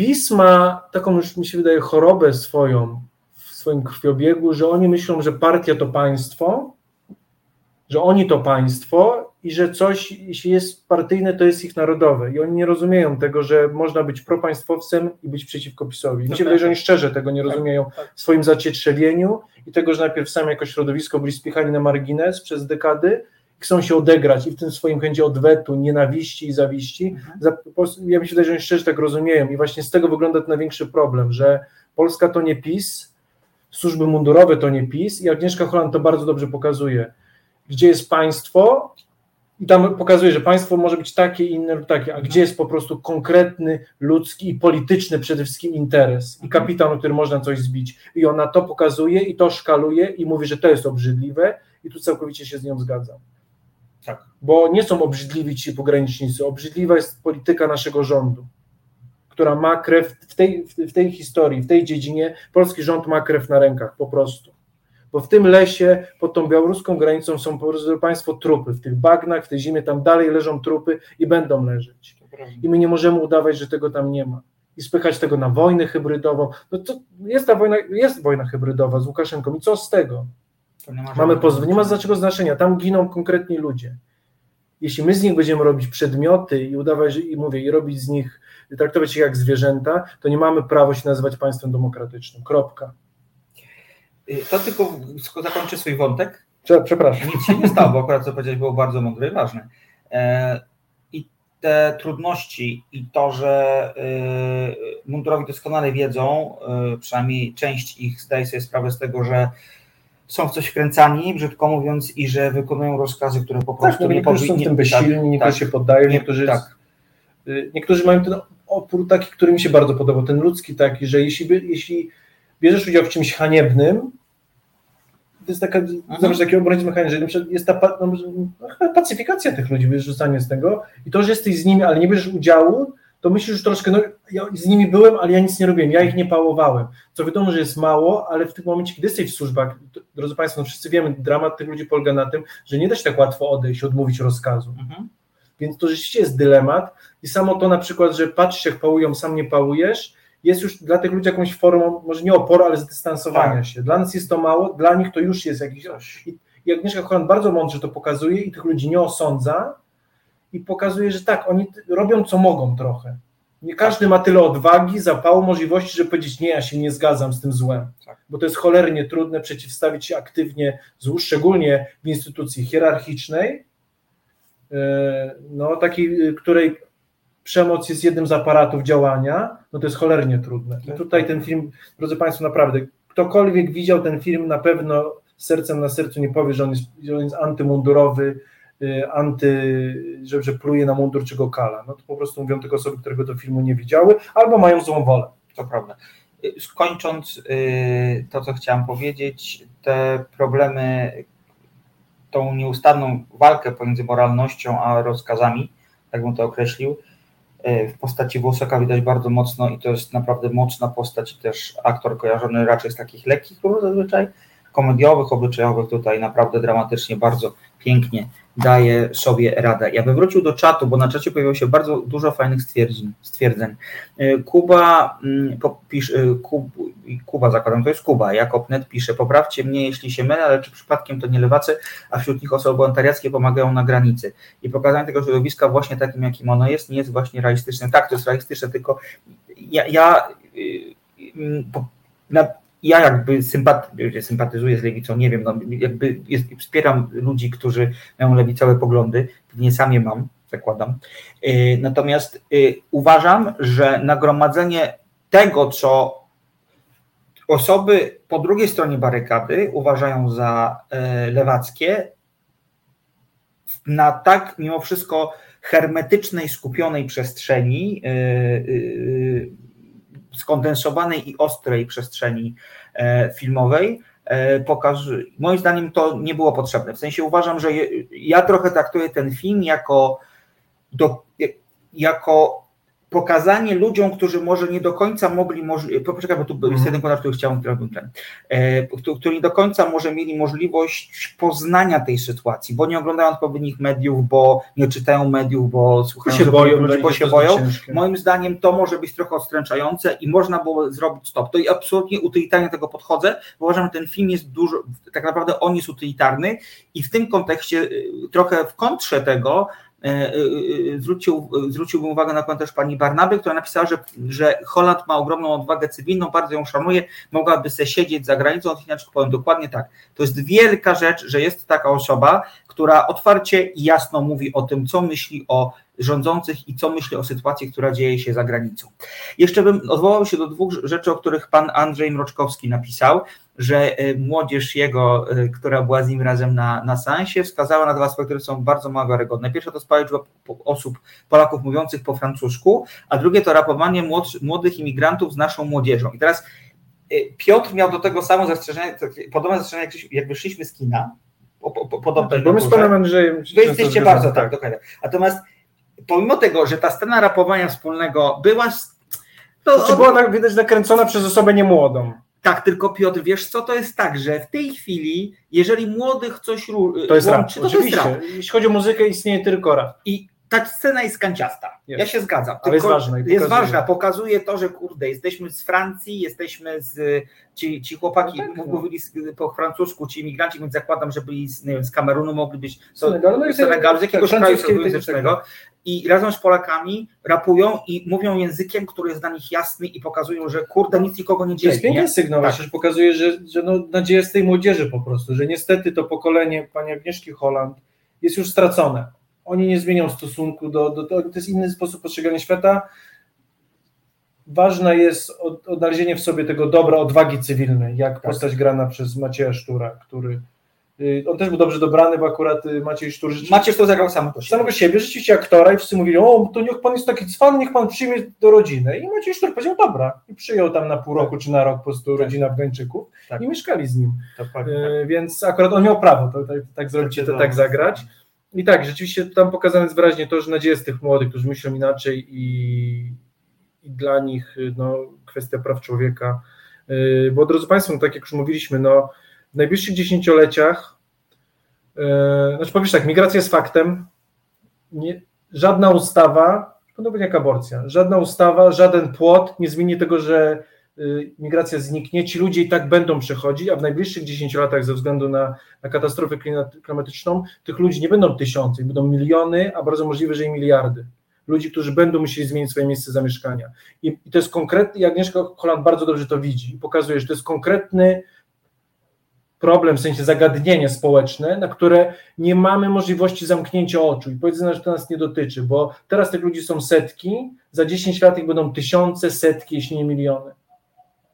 PiS ma taką już mi się wydaje chorobę swoją w swoim krwiobiegu, że oni myślą, że partia to państwo, że oni to państwo i że coś, jeśli jest partyjne, to jest ich narodowe. I oni nie rozumieją tego, że można być propaństwowcem i być przeciwko PiSowi. Mi się wydaje, że oni szczerze tego nie rozumieją w swoim zacietrzewieniu i tego, że najpierw sami jako środowisko byli spiechani na margines przez dekady chcą się odegrać i w tym swoim chęci odwetu, nienawiści i zawiści. Za, po prostu- ja mi się wydaje, że oni szczerze tak rozumieją i właśnie z tego wygląda ten największy problem, że Polska to nie PiS, służby mundurowe to nie PiS i Agnieszka Holland to bardzo dobrze pokazuje. Gdzie jest państwo i tam pokazuje, że państwo może być takie, inne lub takie, a gdzie jest po prostu konkretny, ludzki i polityczny przede wszystkim interes i kapitan, o który można coś zbić. I ona to pokazuje i to szkaluje i mówi, że to jest obrzydliwe i tu całkowicie się z nią zgadzam. Tak. Bo nie są obrzydliwi ci pogranicznicy, obrzydliwa jest polityka naszego rządu, która ma krew w tej, w tej historii, w tej dziedzinie, polski rząd ma krew na rękach po prostu bo w tym lesie pod tą białoruską granicą są państwo trupy, w tych bagnach, w tej zimie tam dalej leżą trupy i będą leżeć. I my nie możemy udawać, że tego tam nie ma. I spychać tego na wojnę hybrydową. No to jest ta wojna, jest wojna hybrydowa z Łukaszenką i co z tego? To nie ma Mamy pozwy, nie ma znacznego znaczenia, tam giną konkretni ludzie. Jeśli my z nich będziemy robić przedmioty i udawać, i mówię, i robić z nich, traktować ich jak zwierzęta, to nie mamy prawa się nazywać państwem demokratycznym. Kropka. Y, To tylko zakończę swój wątek. Prze- Przepraszam. Nic się nie stało, bo akurat co powiedziałeś było bardzo mądre i ważne. E, I te trudności i to, że y, mundurowi doskonale wiedzą, y, przynajmniej część ich zdaje sobie sprawę z tego, że są w coś wkręcani, brzydko mówiąc, i że wykonują rozkazy, które po prostu Tak, no, nie niektórzy są w powinni- tym bezsilni, tak, niektórzy tak. się poddają, Nie- niektórzy, tak. niektórzy mają ten opór taki, który mi się bardzo podobał, ten ludzki taki, że jeśli, jeśli bierzesz udział w czymś haniebnym, to jest taka, zobacz, taki obrońcy mechanizm, że jest ta no, no, pacyfikacja tych ludzi, wyrzucanie z tego i to, że jesteś z nimi, ale nie bierzesz udziału, to myślisz już troszkę, no ja z nimi byłem, ale ja nic nie robiłem, ja ich nie pałowałem, co wiadomo, że jest mało, ale w tym momencie, kiedy jesteś w służbach, drodzy Państwo, no wszyscy wiemy, dramat tych ludzi polega na tym, że nie da się tak łatwo odejść, odmówić rozkazu. Więc to rzeczywiście jest dylemat i samo to na przykład, że patrzysz jak pałują, sam nie pałujesz, jest już dla tych ludzi jakąś formą, może nie oporu, ale zdystansowania Tak. się. Dla nas jest to mało, dla nich to już jest jakiś... I, Agnieszka Holland bardzo mądrze to pokazuje i tych ludzi nie osądza i pokazuje, że tak, oni robią co mogą trochę. Nie każdy ma tyle odwagi, zapału, możliwości, żeby powiedzieć nie, ja się nie zgadzam z tym złem. Bo to jest cholernie trudne przeciwstawić się aktywnie złu, szczególnie w instytucji hierarchicznej, e, no takiej, y, której przemoc jest jednym z aparatów działania, no to jest cholernie trudne. I tutaj ten film, drodzy Państwo, naprawdę, ktokolwiek widział ten film, na pewno sercem na sercu nie powie, że on jest, że on jest antymundurowy, anty, że, że pluje na mundur czy kala. No to po prostu mówią tylko osoby, które do filmu nie widziały, albo mają złą wolę. To prawda. Y, Skończąc y, to, co chciałam powiedzieć, te problemy, tą nieustanną walkę pomiędzy moralnością a rozkazami, tak bym to określił, y, w postaci Włosoka widać bardzo mocno i to jest naprawdę mocna postać też aktor kojarzony raczej z takich lekkich ról zazwyczaj, komediowych, obyczajowych tutaj naprawdę dramatycznie, bardzo pięknie daje sobie radę. Ja bym wrócił do czatu, bo na czacie pojawiło się bardzo dużo fajnych stwierdzeń. stwierdzeń. Y, Kuba, mm, pisz, y, Kub, Kuba zakładam, to jest Kuba, Jakobnet pisze, poprawcie mnie jeśli się mylę, ale czy przypadkiem to nie lewacy, a wśród nich osoby wolontariackie pomagają na granicy. I pokazanie tego środowiska właśnie takim, jakim ono jest, nie jest właśnie realistyczne. Tak, to jest realistyczne, tylko ja, ja, y, na, ja jakby sympaty, sympatyzuję z lewicą, nie wiem, no, jakby jest, wspieram ludzi, którzy mają lewicowe poglądy, pewnie sam je mam, zakładam. Y, Natomiast y, uważam, że nagromadzenie tego, co osoby po drugiej stronie barykady uważają za e, lewackie, na tak mimo wszystko hermetycznej, skupionej przestrzeni, y, skondensowanej i ostrej przestrzeni e, filmowej, e, pokaż, moim zdaniem to nie było potrzebne. W sensie uważam, że ja trochę traktuję ten film jako, do, jako pokazanie ludziom, którzy może nie do końca mogli, możli, poczekaj, bo tu był jest jeden komentarz, który chciałem, który ten, e, którzy którzy nie do końca może mieli możliwość poznania tej sytuacji, bo nie oglądają odpowiednich mediów, bo nie czytają mediów, bo słuchają, się boją, bo, dla bo się boją. ciężkie. Moim zdaniem to może być trochę odstręczające i można było zrobić stop. To i absolutnie utylitarnie tego podchodzę, bo uważam, że ten film jest dużo, tak naprawdę on jest utylitarny i w tym kontekście y, trochę w kontrze tego e, zwrócił, zwróciłbym uwagę na komentarz pani Barnaby, która napisała, że, że Holand ma ogromną odwagę cywilną, bardzo ją szanuję, mogłaby se siedzieć za granicą, inaczej powiem dokładnie tak. To jest wielka rzecz, że jest taka osoba, która otwarcie i jasno mówi o tym, co myśli o rządzących i co myśli o sytuacji, która dzieje się za granicą. Jeszcze bym odwołał się do dwóch rzeczy, o których pan Andrzej Mroczkowski napisał, że e, młodzież jego, e, która była z nim razem na, na seansie, wskazała na dwa aspekty, które są bardzo mało wiarygodne. Pierwsze to spała liczba osób, Polaków mówiących po francusku, a drugie to rapowanie młodych imigrantów z naszą młodzieżą. I teraz e, Piotr miał do tego samo zastrzeżenie, podobne zastrzeżenie, jak, jak wyszliśmy z kina, po, po, po, podobne Tak, bo my z panem Andrzejem Wy jesteście bardzo, tak, tak. dokładnie. Natomiast pomimo tego, że ta scena rapowania wspólnego była... s- To Znaczy była tak, widać nakręcona przez osobę niemłodą. Tak, tylko Piotr, wiesz co, to jest tak, że w tej chwili, jeżeli młodych coś ru- To jest rap, łączy, to, to jest rap. Jeśli chodzi o muzykę, istnieje tylko rap. I ta scena jest kanciasta. Jest. Ja się zgadzam. Ale jest ważna jest pokazuje. ważna, pokazuje to, że kurde, jesteśmy z Francji, jesteśmy z. Ci, ci chłopaki No tak, no. mówili po francusku, ci imigranci, więc zakładam, że byli z, nie wiem, z Kamerunu, mogli być z Senegalu, no z, Senegalu, z jakiegoś tak, kraju języcznego. I razem z Polakami rapują i mówią językiem, który jest dla nich jasny i pokazują, że kurde, nic nikogo nie To dzieje. jest piękny sygnał, Tak. pokazuje, że, że no, nadzieja z tej młodzieży po prostu, że niestety to pokolenie pani Agnieszki Holland jest już stracone. Oni nie zmienią stosunku do, do, do to jest inny sposób postrzegania świata. Ważne jest od, odnalezienie w sobie tego dobra odwagi cywilnej, jak postać grana przez Macieja Sztura, który on też był dobrze dobrany, bo akurat y, Maciej Sztur rzeczywiście- Maciej to zagrał samego siebie. samego siebie, rzeczywiście aktora i wszyscy mówili, o, to niech pan jest taki cwan, niech pan przyjmie do rodziny. I Maciej Sztur powiedział, dobra. I przyjął tam na pół roku czy na rok po prostu rodzinę Afgańczyków Tak. i mieszkali z nim. Dokładnie. E, Więc akurat on miał prawo to, tak, tak zrobić, Tak to, tak zagrać. I tak, rzeczywiście tam pokazane jest wyraźnie to, że nadzieja z tych młodych, którzy myślą inaczej i, i dla nich no, kwestia praw człowieka. Bo drodzy Państwo, no, tak jak już mówiliśmy, no, w najbliższych dziesięcioleciach, e, znaczy po pierwsze tak, migracja jest faktem, nie, żadna ustawa, podobnie jak aborcja, żadna ustawa, żaden płot nie zmieni tego, że y, migracja zniknie, ci ludzie i tak będą przechodzić, a w najbliższych 10 latach ze względu na, na katastrofę klimat- klimatyczną tych ludzi nie będą tysiące, będą miliony, a bardzo możliwe, że i miliardy. Ludzi, którzy będą musieli zmienić swoje miejsce zamieszkania. I, to jest konkretny, i Agnieszka Holland bardzo dobrze to widzi pokazuje, że to jest konkretny problem, w sensie zagadnienie społeczne, na które nie mamy możliwości zamknięcia oczu i powiedzenia, że to nas nie dotyczy, bo teraz tych ludzi są setki, za 10 lat ich będą tysiące, setki, jeśli nie miliony.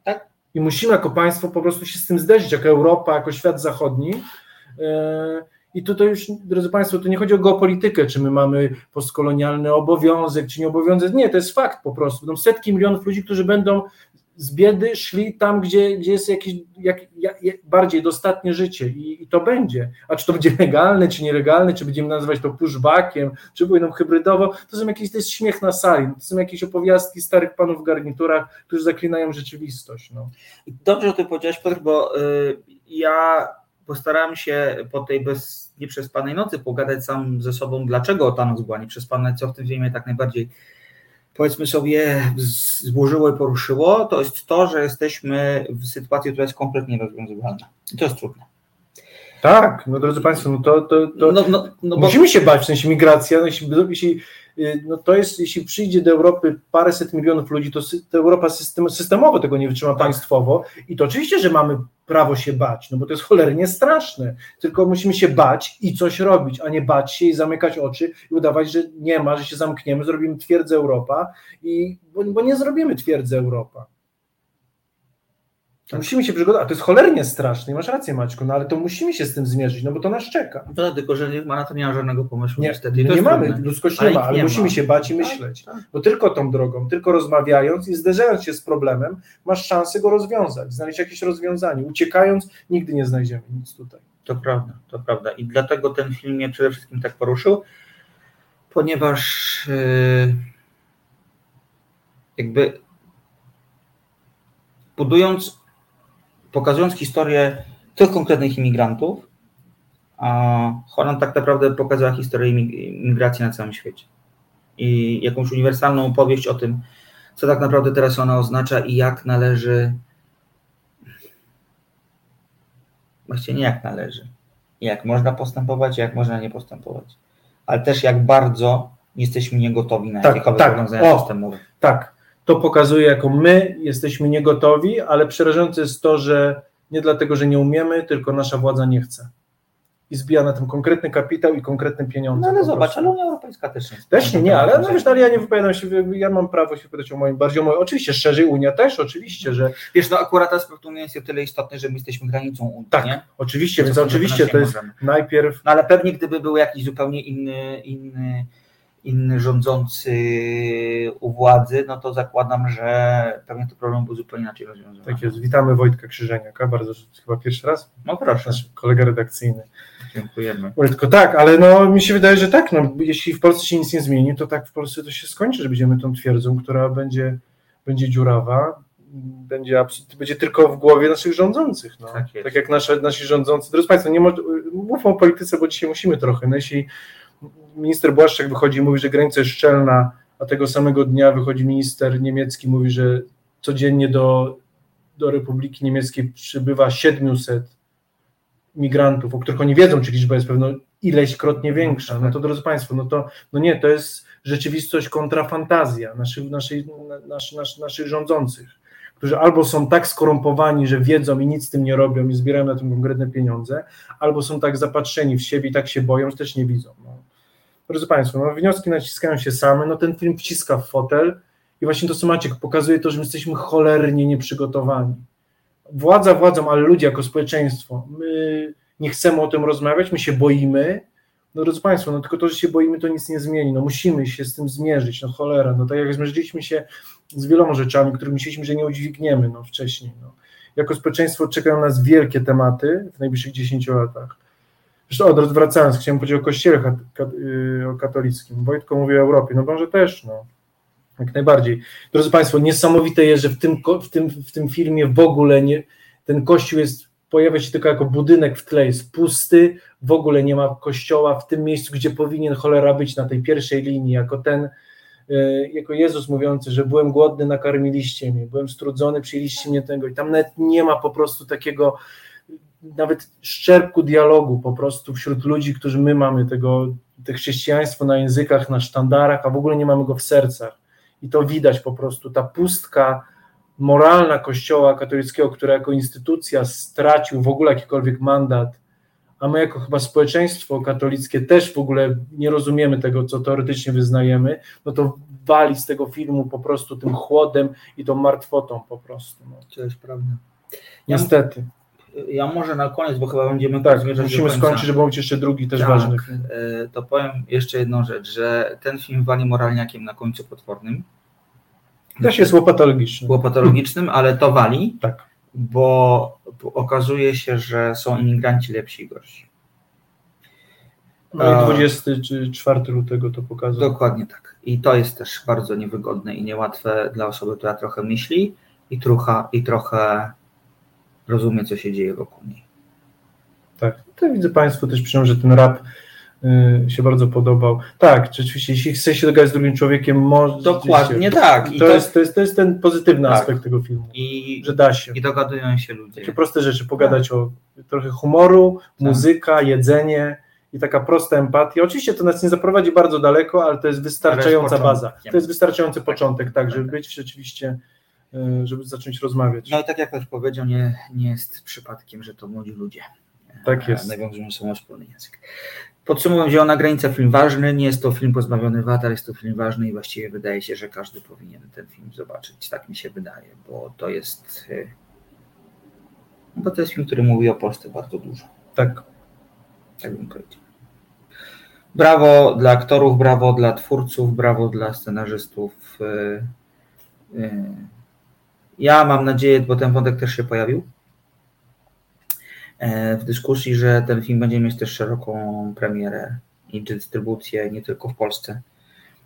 Tak. I musimy jako państwo po prostu się z tym zderzyć, jako Europa, jako świat zachodni. Yy, I to już, drodzy Państwo, to nie chodzi o geopolitykę, czy my mamy postkolonialny obowiązek, czy nie obowiązek. Nie, to jest fakt po prostu. Będą setki milionów ludzi, którzy będą z biedy szli tam, gdzie, gdzie jest jakieś jak, jak, bardziej dostatnie życie I, i to będzie. A czy to będzie legalne, czy nielegalne, czy będziemy nazywać to pushbackiem, czy wojną hybrydową, to są jakieś, to jest śmiech na sali, to są jakieś opowiastki starych panów w garniturach, którzy zaklinają rzeczywistość. No. Dobrze o tym powiedziałeś, Piotr, bo y, ja postarałem się po tej bez nieprzespanej nocy pogadać sam ze sobą, dlaczego ta noc była nieprzespana, co w tym filmie tak najbardziej powiedzmy sobie zburzyło i poruszyło, to jest to, że jesteśmy w sytuacji, która jest kompletnie rozwiązywalna. I to jest trudne. Tak, no drodzy Państwo, no to, to, to No, no, no bo- musimy się bać, w sensie migracja, no jeśli, jeśli, y, no to jest, jeśli przyjdzie do Europy paręset milionów ludzi, to, sy- to Europa system, systemowo tego nie wytrzyma państwowo i to oczywiście, że mamy prawo się bać, no bo to jest cholernie straszne, tylko musimy się bać i coś robić, a nie bać się i zamykać oczy i udawać, że nie ma, że się zamkniemy, zrobimy twierdzę Europa, i, bo, bo nie zrobimy twierdzę Europa. Musimy się przygotować, a to jest cholernie straszne, i masz rację Maćku, no ale to musimy się z tym zmierzyć, no bo to nas czeka. No, tylko, że nie ma na to nie ma żadnego pomysłu Nie, niestety. Nie, mamy, trudne. ludzkość nie ma, ale nie musimy ma. się bać i Tak, myśleć. Bo tylko tą drogą, tylko rozmawiając i zderzając się z problemem, masz szansę go rozwiązać, znaleźć jakieś rozwiązanie. Uciekając, nigdy nie znajdziemy nic tutaj. To prawda, to prawda. I dlatego ten film mnie przede wszystkim tak poruszył, ponieważ yy, jakby budując, pokazując historię tych konkretnych imigrantów, a Holland tak naprawdę pokazała historię imig- imigracji na całym świecie. I jakąś uniwersalną opowieść o tym, co tak naprawdę teraz ona oznacza i jak należy właściwie nie jak należy. Jak można postępować, jak można nie postępować. Ale też jak bardzo jesteśmy niegotowi na Tak, jakiekolwiek tak, rozwiązania systemowe. Tak, to pokazuje, jako my jesteśmy niegotowi, ale przerażające jest to, że nie dlatego, że nie umiemy, tylko nasza władza nie chce. I zbija na tym konkretny kapitał i konkretne pieniądze. No ale zobacz, ale Unia Europejska też nie jest. Też nie, nie, ale no wiesz, no, ale ja nie wypowiadam się, ja mam prawo się wypowiadać o moim, bardziej o moim, oczywiście szerzej Unia też, oczywiście, że Wiesz, no akurat aspekt Unii jest o tyle istotny, że my jesteśmy granicą Unii, tak, nie? oczywiście, więc oczywiście to jest możemy. najpierw No ale pewnie gdyby był jakiś zupełnie inny, inny, inny rządzący u władzy, no to zakładam, że pewnie to problem był zupełnie inaczej rozwiązany. Tak jest. Witamy Wojtka Krzyżeniaka, bardzo chyba pierwszy raz. No proszę. Nasz kolega redakcyjny. Dziękujemy. Wojtko, tak, ale no mi się wydaje, że tak, no, jeśli w Polsce się nic nie zmieni, to tak w Polsce to się skończy, że będziemy tą twierdzą, która będzie, będzie dziurawa, będzie, będzie tylko w głowie naszych rządzących. No. Tak jest. Tak jak nasze, nasi rządzący. Drodzy Państwo, nie mówmy o polityce, bo dzisiaj musimy trochę. No, jeśli minister Błaszczak wychodzi i mówi, że granica jest szczelna, a tego samego dnia wychodzi minister niemiecki, mówi, że codziennie do, do Republiki Niemieckiej przybywa 700 migrantów, o których oni wiedzą, czy liczba jest pewno ileśkrotnie większa, no to drodzy Państwo, no to no nie, to jest rzeczywistość kontra fantazja naszych, naszej, nasz, nasz, naszych rządzących, którzy albo są tak skorumpowani, że wiedzą i nic z tym nie robią i zbierają na tym konkretne pieniądze, albo są tak zapatrzeni w siebie i tak się boją, że też nie widzą. No. Drodzy Państwo, no, wnioski naciskają się same, no ten film wciska w fotel i właśnie to, co Maciek pokazuje, to, że my jesteśmy cholernie nieprzygotowani. Władza władzą, ale ludzie jako społeczeństwo, my nie chcemy o tym rozmawiać, my się boimy. No drodzy Państwo, no tylko to, że się boimy, to nic nie zmieni. No musimy się z tym zmierzyć, no cholera. No tak jak zmierzyliśmy się z wieloma rzeczami, które myśleliśmy, że nie udźwigniemy no, wcześniej. No. Jako społeczeństwo czekają nas wielkie tematy w najbliższych 10 latach. Zresztą od, wracając, chciałem powiedzieć o kościele yy, o katolickim. Wojtko mówi o Europie, no może też, no. Jak najbardziej. Drodzy Państwo, niesamowite jest, że w tym, w tym, w tym filmie w ogóle nie, ten kościół jest, pojawia się tylko jako budynek w tle, jest pusty, w ogóle nie ma kościoła w tym miejscu, gdzie powinien cholera być na tej pierwszej linii, jako ten, yy, jako Jezus mówiący, że byłem głodny, nakarmiliście mnie, byłem strudzony, przyjęliście mnie tego i tam nawet nie ma po prostu takiego nawet szczerku dialogu po prostu wśród ludzi, którzy my mamy tego, te chrześcijaństwo na językach, na sztandarach, a w ogóle nie mamy go w sercach. I to widać po prostu, ta pustka moralna Kościoła katolickiego, która jako instytucja stracił w ogóle jakikolwiek mandat, a my jako chyba społeczeństwo katolickie też w ogóle nie rozumiemy tego, co teoretycznie wyznajemy, no to wali z tego filmu po prostu tym chłodem i tą martwotą po prostu. No. To jest prawda. Niestety. Ja może na koniec, bo chyba będziemy tak, musimy skończyć, żeby być jeszcze drugi też tak, ważny. To powiem jeszcze jedną rzecz, że ten film wali moralniakiem na końcu potwornym. Też jest łopatologiczny. Łopatologicznym, ale to wali, tak. bo okazuje się, że są imigranci lepsi i gorsi. No i 24 lutego to pokazał. Dokładnie tak. I to jest też bardzo niewygodne i niełatwe dla osoby, która trochę myśli i trochę, i trochę rozumie, co się dzieje wokół niej. Tak, to widzę Państwu też piszą, że ten rap y, się bardzo podobał. Tak, rzeczywiście, jeśli chce się dogadać z drugim człowiekiem, może. Dokładnie tak. I to, to, jest, to, jest, to jest ten pozytywny tak. aspekt tego filmu. I, że da się. I dogadują się ludzie. Takie proste rzeczy, pogadać tak. o trochę humoru, tak. muzyka, jedzenie i taka prosta empatia. Oczywiście to nas nie zaprowadzi bardzo daleko, ale to jest wystarczająca baza. To jest wystarczający początek, tak, żeby być rzeczywiście żeby zacząć rozmawiać. No i tak jak już powiedział, nie, nie jest przypadkiem, że to młodzi ludzie. Tak jest. Nawiązują sobą wspólny język. Podsumowując, Zielona Granica film ważny, nie jest to film pozbawiony wad, ale jest to film ważny i właściwie wydaje się, że każdy powinien ten film zobaczyć. Tak mi się wydaje, bo to jest bo to jest film, który mówi o Polsce bardzo dużo. Tak. Tak bym powiedział. Brawo dla aktorów, brawo dla twórców, brawo dla scenarzystów. Ja mam nadzieję, bo ten wątek też się pojawił w dyskusji, że ten film będzie mieć też szeroką premierę i dystrybucję nie tylko w Polsce,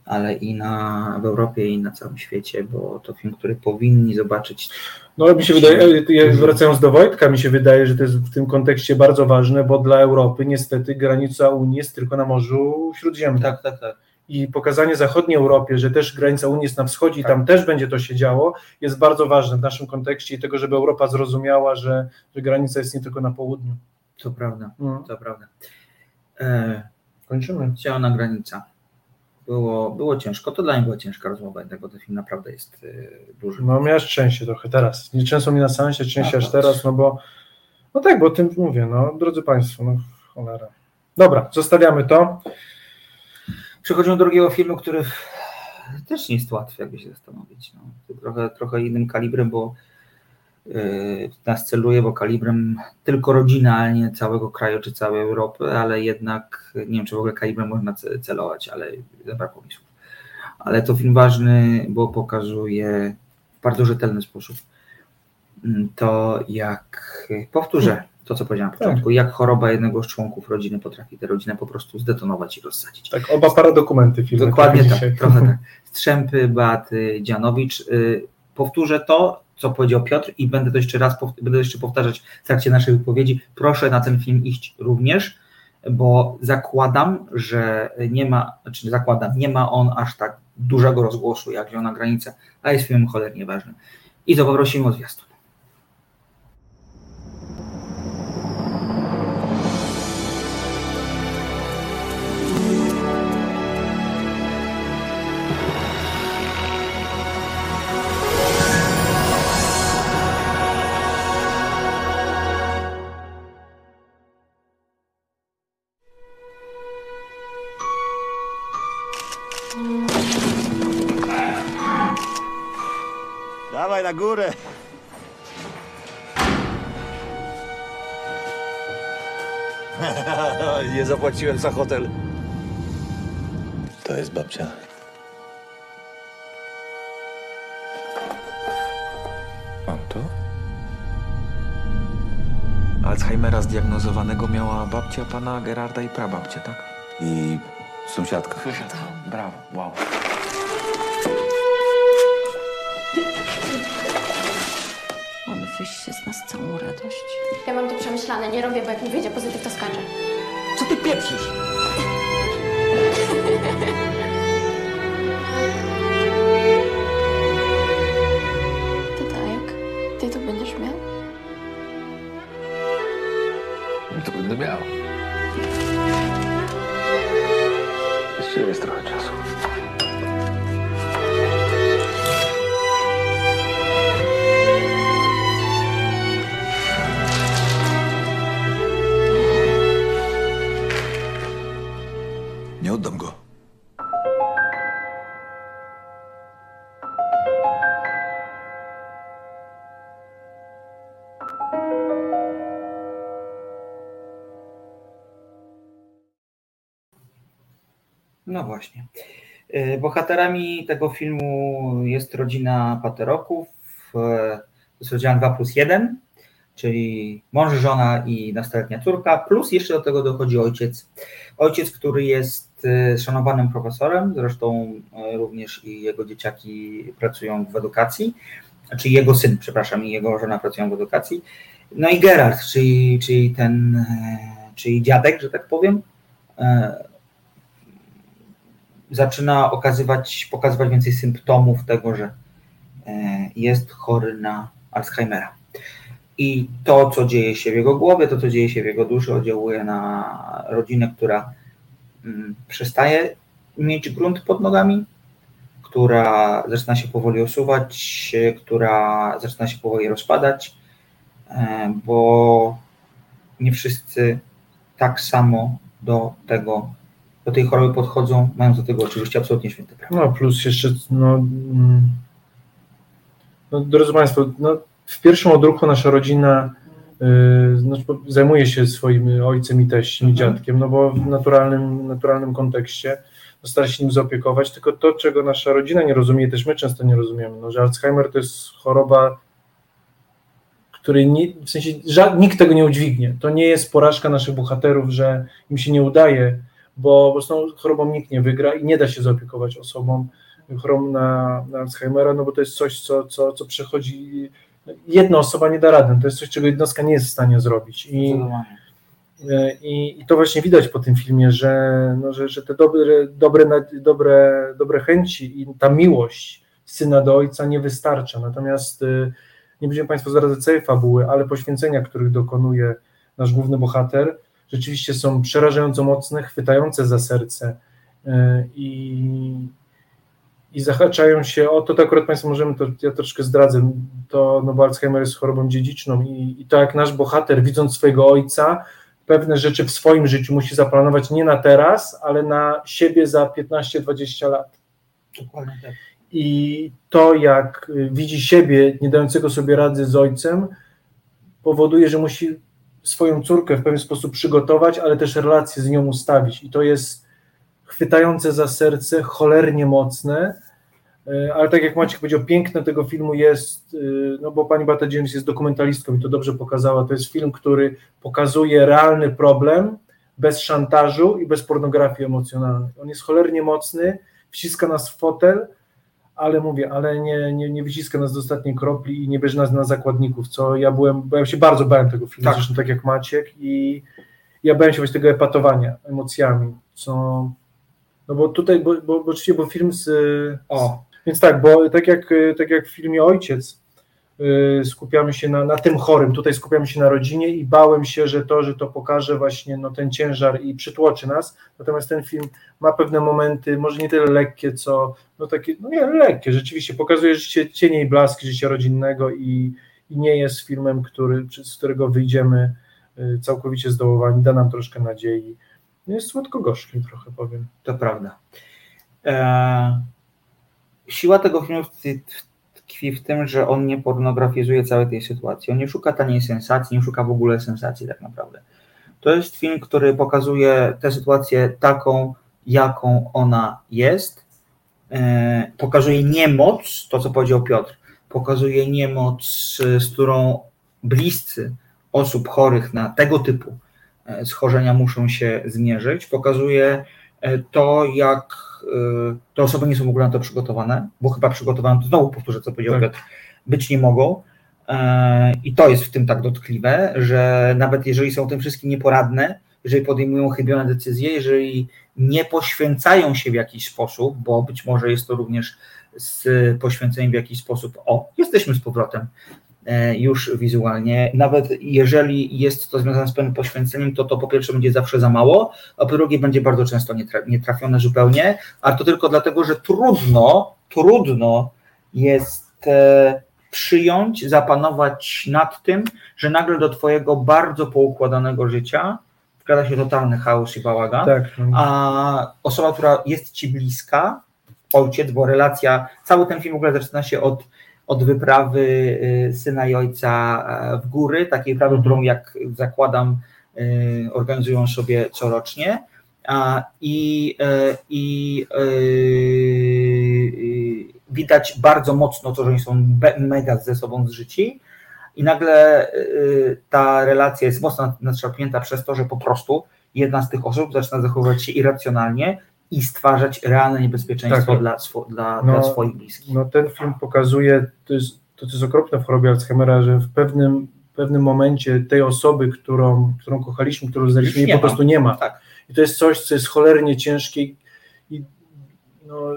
ale i na, w Europie i na całym świecie, bo to film, który powinni zobaczyć. No mi się wydaje, wracając do Wojtka, mi się wydaje, że to jest w tym kontekście bardzo ważne, bo dla Europy niestety granica Unii jest tylko na Morzu Śródziemnym. Tak, tak, tak i pokazanie zachodniej Europie, że też granica Unii jest na wschodzie i tam też będzie to się działo, jest bardzo ważne w naszym kontekście i tego, żeby Europa zrozumiała, że, że granica jest nie tylko na południu. To prawda, Mhm. to prawda. E, Kończymy. Zielona granica. Było, było ciężko, to dla mnie była ciężka rozmowa, bo ten film naprawdę jest y, duży. No miałeś szczęście trochę teraz. Nie często mi na sensie, szczęście Tak, aż teraz, no bo no tak, bo o tym mówię, no drodzy Państwo, no cholera. Dobra, zostawiamy to. Przechodzimy do drugiego filmu, który też nie jest łatwy, jakby się zastanowić. No. Trochę, trochę innym kalibrem, bo yy, nas celuje, bo kalibrem tylko rodziny, a nie całego kraju czy całej Europy, ale jednak nie wiem, czy w ogóle kalibrem można ce- celować, ale zabrakło mi słów. Ale to film ważny, bo pokazuje w bardzo rzetelny sposób mm, to, jak powtórzę to, co powiedziałem na początku, jak choroba jednego z członków rodziny potrafi tę rodzinę po prostu zdetonować i rozsadzić. Tak, oba paradokumenty filmu. Dokładnie tak, dzisiaj. trochę tak. Strzępy Beaty Dzianowicz. Y, Powtórzę to, co powiedział Piotr i będę to jeszcze raz, będę jeszcze powtarzać w trakcie naszej wypowiedzi. Proszę na ten film iść również, bo zakładam, że nie ma, znaczy zakładam, nie ma on aż tak dużego rozgłosu jak Zielona Granica, a jest filmem cholernie ważnym. I to poprosimy o zwiastun. Na górę. Nie zapłaciłem za hotel. To jest babcia. Mam to? Alzheimera zdiagnozowanego miała babcia pana Gerarda i prababcia, tak? I sąsiadka. Sąsiadka. Brawo, wow. Mamy wyjście z nas całą radość. Ja mam to przemyślane, nie robię, bo jak mi wyjdzie pozytyw, to skaczę. Co ty pieprzysz? No właśnie. Y, Bohaterami tego filmu jest rodzina Pateroków. To jest rodzina 2 plus 1, czyli mąż, żona i nastoletnia córka, plus jeszcze do tego dochodzi ojciec. Ojciec, który jest y, szanowanym profesorem, zresztą y, również i jego dzieciaki pracują w edukacji, czy jego syn, przepraszam, i jego żona pracują w edukacji. No i Gerard, czyli, czyli ten, e, czyli dziadek, że tak powiem, e, zaczyna okazywać, pokazywać więcej symptomów tego, że e, jest chory na Alzheimera. I to, co dzieje się w jego głowie, to, co dzieje się w jego duszy, oddziałuje na rodzinę, która mm, przestaje mieć grunt pod nogami, która zaczyna się powoli osuwać, która zaczyna się powoli rozpadać, e, bo nie wszyscy tak samo do tego, do tej choroby podchodzą, mając do tego oczywiście absolutnie święte prawo. No plus jeszcze, no, mm, no drodzy Państwo, no, w pierwszym odruchu nasza rodzina y, znaczy, zajmuje się swoim ojcem i teściem i dziadkiem, no bo w naturalnym, naturalnym kontekście no, stara się nim zaopiekować, tylko to, czego nasza rodzina nie rozumie, też my często nie rozumiemy, no, że Alzheimer to jest choroba, której nie, w sensie ża- nikt tego nie udźwignie. To nie jest porażka naszych bohaterów, że im się nie udaje, bo, bo z tą chorobą nikt nie wygra i nie da się zaopiekować osobą chorobą na, na Alzheimera, no bo to jest coś, co, co, co przechodzi, jedna osoba nie da rady, to jest coś, czego jednostka nie jest w stanie zrobić. I, i, i to właśnie widać po tym filmie, że, no, że, że te dobre, dobre, dobre, dobre chęci i ta miłość syna do ojca nie wystarcza, natomiast y, nie będziemy Państwu zdradzać całej fabuły, ale poświęcenia, których dokonuje nasz główny bohater, rzeczywiście są przerażająco mocne, chwytające za serce y, i, i zahaczają się o to, to akurat Państwo możemy, to ja troszkę zdradzę, to, no bo Alzheimer jest chorobą dziedziczną i, i to jak nasz bohater, widząc swojego ojca, pewne rzeczy w swoim życiu musi zaplanować nie na teraz, ale na siebie za 15-20 lat. Dokładnie tak. I to, jak widzi siebie, nie dającego sobie rady z ojcem, powoduje, że musi swoją córkę w pewien sposób przygotować, ale też relacje z nią ustawić. I to jest chwytające za serce, cholernie mocne, e, ale tak jak Maciek powiedział, piękne tego filmu jest, e, no bo pani Bata James jest dokumentalistką i to dobrze pokazała, to jest film, który pokazuje realny problem bez szantażu i bez pornografii emocjonalnej. On jest cholernie mocny, wciska nas w fotel, ale mówię, ale nie, nie, nie wyciska nas do ostatniej kropli i nie bierze nas na zakładników, co ja byłem, bo ja się bardzo bałem tego filmu, Tak. zresztą tak jak Maciek i ja bałem się właśnie tego epatowania emocjami, co no bo tutaj, bo, bo, bo oczywiście, bo film z... O. Więc tak, bo tak jak, tak jak w filmie Ojciec skupiamy się na, na tym chorym, tutaj skupiamy się na rodzinie i bałem się, że to, że to pokaże właśnie no, ten ciężar i przytłoczy nas, natomiast ten film ma pewne momenty, może nie tyle lekkie, co no takie, no nie, lekkie, rzeczywiście pokazuje życie, cienie i blaski życia rodzinnego i, i nie jest filmem, który, z którego wyjdziemy y, całkowicie zdołowani, da nam troszkę nadziei. Jest słodko-gorzkim trochę, powiem. To prawda. E, siła tego filmu tkwi- tkwi w tym, że on nie pornografizuje całej tej sytuacji. On nie szuka taniej sensacji, nie szuka w ogóle sensacji tak naprawdę. To jest film, który pokazuje tę sytuację taką, jaką ona jest. E, pokazuje niemoc, to co powiedział Piotr, pokazuje niemoc, z którą bliscy osób chorych na tego typu e, schorzenia muszą się zmierzyć. Pokazuje e, to, jak te osoby nie są w ogóle na to przygotowane, bo chyba przygotowane, to znowu powtórzę, co powiedział tak. Piotr, być nie mogą. I to jest w tym tak dotkliwe, że nawet jeżeli są tym wszystkim nieporadne, jeżeli podejmują chybione decyzje, jeżeli nie poświęcają się w jakiś sposób, bo być może jest to również z poświęceniem w jakiś sposób, o, jesteśmy z powrotem e, już wizualnie. Nawet jeżeli jest to związane z pewnym poświęceniem, to to po pierwsze będzie zawsze za mało, a po drugie będzie bardzo często nietrafione zupełnie, a to tylko dlatego, że trudno, trudno jest e, przyjąć, zapanować nad tym, że nagle do Twojego bardzo poukładanego życia wkrada się totalny chaos i bałagan, tak. a osoba, która jest Ci bliska, ojciec, bo relacja, cały ten film w ogóle zaczyna się od, od wyprawy y, syna i ojca e, w góry, takiej wyprawy, mhm. którą jak zakładam y, organizują sobie corocznie. I, e, i y, widać bardzo mocno to, że oni są mega ze sobą zżyci. I nagle ta relacja jest mocno nadszarpnięta przez to, że po prostu jedna z tych osób zaczyna zachowywać się irracjonalnie i stwarzać realne niebezpieczeństwo tak. dla, dla, no, dla swoich bliskich. No ten film pokazuje, to jest, to, to jest okropne w chorobie Alzheimera, że w pewnym, pewnym momencie tej osoby, którą, którą kochaliśmy, którą znaliśmy, jej po prostu nie ma. Tak. I to jest coś, co jest cholernie ciężkie i no,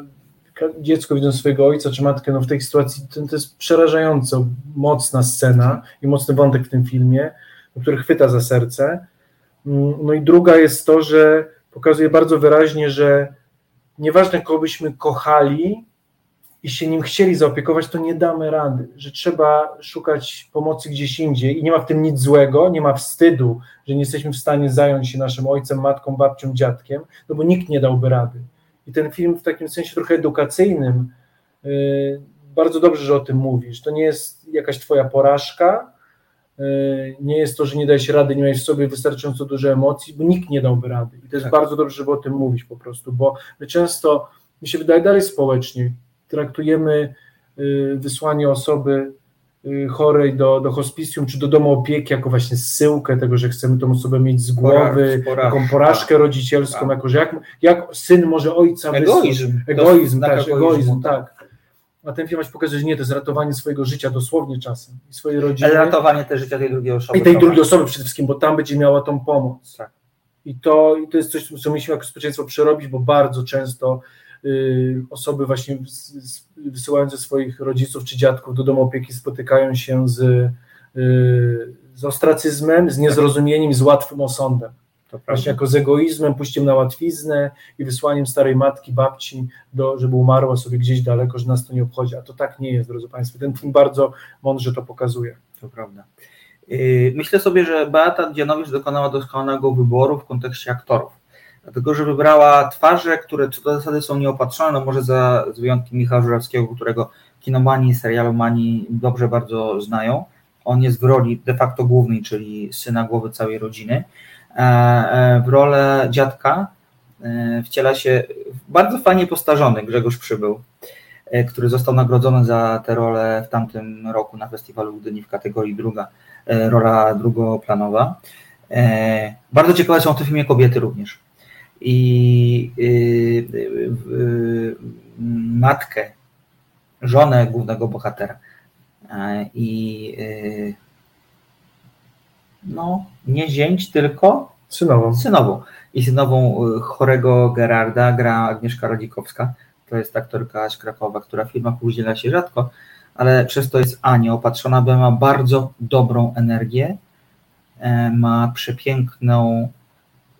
dziecko widząc swojego ojca czy matkę, no w tej sytuacji to, to jest przerażająco mocna scena i mocny wątek w tym filmie, który chwyta za serce. Mm, no i druga jest to, że pokazuje bardzo wyraźnie, że nieważne kogo byśmy kochali i się nim chcieli zaopiekować, to nie damy rady, że trzeba szukać pomocy gdzieś indziej i nie ma w tym nic złego, nie ma wstydu, że nie jesteśmy w stanie zająć się naszym ojcem, matką, babcią, dziadkiem, no bo nikt nie dałby rady. I ten film w takim sensie trochę edukacyjnym, y, bardzo dobrze, że o tym mówisz. To nie jest jakaś twoja porażka, nie jest to, że nie dajesz rady, nie masz w sobie wystarczająco dużo emocji, bo nikt nie dałby rady. I to jest tak. bardzo dobrze, żeby o tym mówić po prostu, bo my często, mi się wydaje dalej społecznie, traktujemy y, wysłanie osoby Y, chorej do, do hospicjum czy do domu opieki jako właśnie zsyłkę tego, że chcemy tą osobę mieć z głowy, Poraż, taką porażkę tak. rodzicielską, tak. jako że jak, jak syn może ojca Egoizm. Wysłać. Egoizm, tak, egoizm, egoizm tak. Tak. A ten film pokazuje, że nie, to jest ratowanie swojego życia dosłownie czasem i swojej rodziny. Ale ratowanie też życia tej drugiej osoby. I tej drugiej osoby przede wszystkim, bo tam będzie miała tą pomoc. Tak. I to, I to jest coś, co musimy jako społeczeństwo przerobić, bo bardzo często Y, osoby właśnie wysyłające swoich rodziców czy dziadków do domu opieki spotykają się z, y, z ostracyzmem, z niezrozumieniem, z łatwym osądem. Właśnie jako z egoizmem, pójściem na łatwiznę i wysłaniem starej matki, babci, do, żeby umarła sobie gdzieś daleko, że nas to nie obchodzi. A to tak nie jest, drodzy Państwo. Ten film bardzo mądrze to pokazuje. To prawda. Y, myślę sobie, że Beata Dzianowicz dokonała doskonałego wyboru w kontekście aktorów dlatego że wybrała twarze, które co do zasady są nieopatrzone, no może za z wyjątkiem Michała Żurawskiego, którego kinomani serialomani dobrze bardzo znają. On jest w roli de facto głównej, czyli syna głowy całej rodziny. E, e, w rolę dziadka e, wciela się bardzo fajnie postarzony Grzegorz Przybył, który został nagrodzony za tę rolę w tamtym roku na festiwalu Gdyni w kategorii druga, rola drugoplanowa. Bardzo ciekawe są w tym filmie kobiety również i matkę, żonę głównego bohatera. I no, nie zięć, tylko synową. synową. I synową chorego Gerarda gra Agnieszka Rodzikowska. To jest aktorka z Krakowa, która w filmach udziela się rzadko, ale przez to jest Ania opatrzona, bo ma bardzo dobrą energię, e, ma przepiękną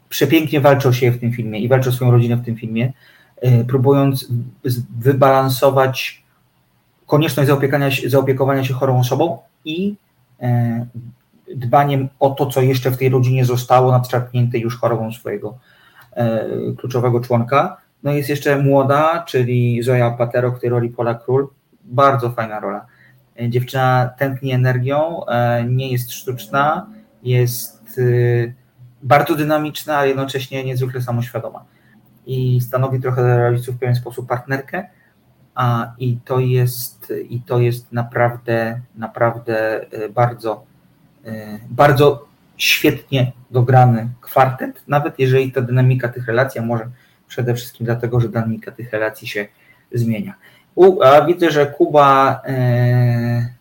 przepięknie walczy o siebie w tym filmie i walczy o swoją rodzinę w tym filmie, e, próbując wybalansować konieczność zaopiekowania się chorą osobą i e, dbaniem o to, co jeszcze w tej rodzinie zostało nadszarpnięte już chorobą swojego e, kluczowego członka. No jest jeszcze młoda, czyli Zoja Patero w tej roli Pola Król. Bardzo fajna rola. Dziewczyna tętni energią, nie jest sztuczna, jest bardzo dynamiczna, a jednocześnie niezwykle samoświadoma. I stanowi trochę dla rodziców w pewien sposób partnerkę, a i to jest, i to jest naprawdę, naprawdę e, bardzo, e, bardzo świetnie dograny kwartet, nawet jeżeli ta dynamika tych relacji, a może przede wszystkim dlatego, że dynamika tych relacji się zmienia. U, a widzę, że Kuba e,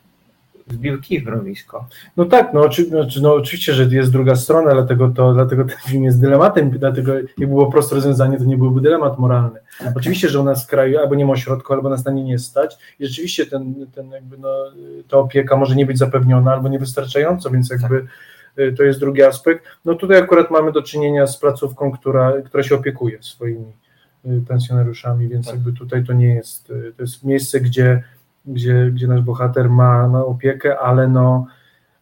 wbił kij w mrowisko. No tak, no, oczy, znaczy, no oczywiście, że jest druga strona, dlatego, to, dlatego ten film jest dylematem, dlatego jak było proste rozwiązanie, to nie byłby dylemat moralny. Oczywiście, że u nas w kraju albo nie ma ośrodku, albo nas na nie nie stać i rzeczywiście ten, ten jakby no, ta opieka może nie być zapewniona albo niewystarczająco, więc jakby y, to jest drugi aspekt. No tutaj akurat mamy do czynienia z placówką, która, która się opiekuje swoimi y, pensjonariuszami, więc jakby tutaj to nie jest, y, to jest miejsce, gdzie gdzie, gdzie nasz bohater ma, opiekę, ale no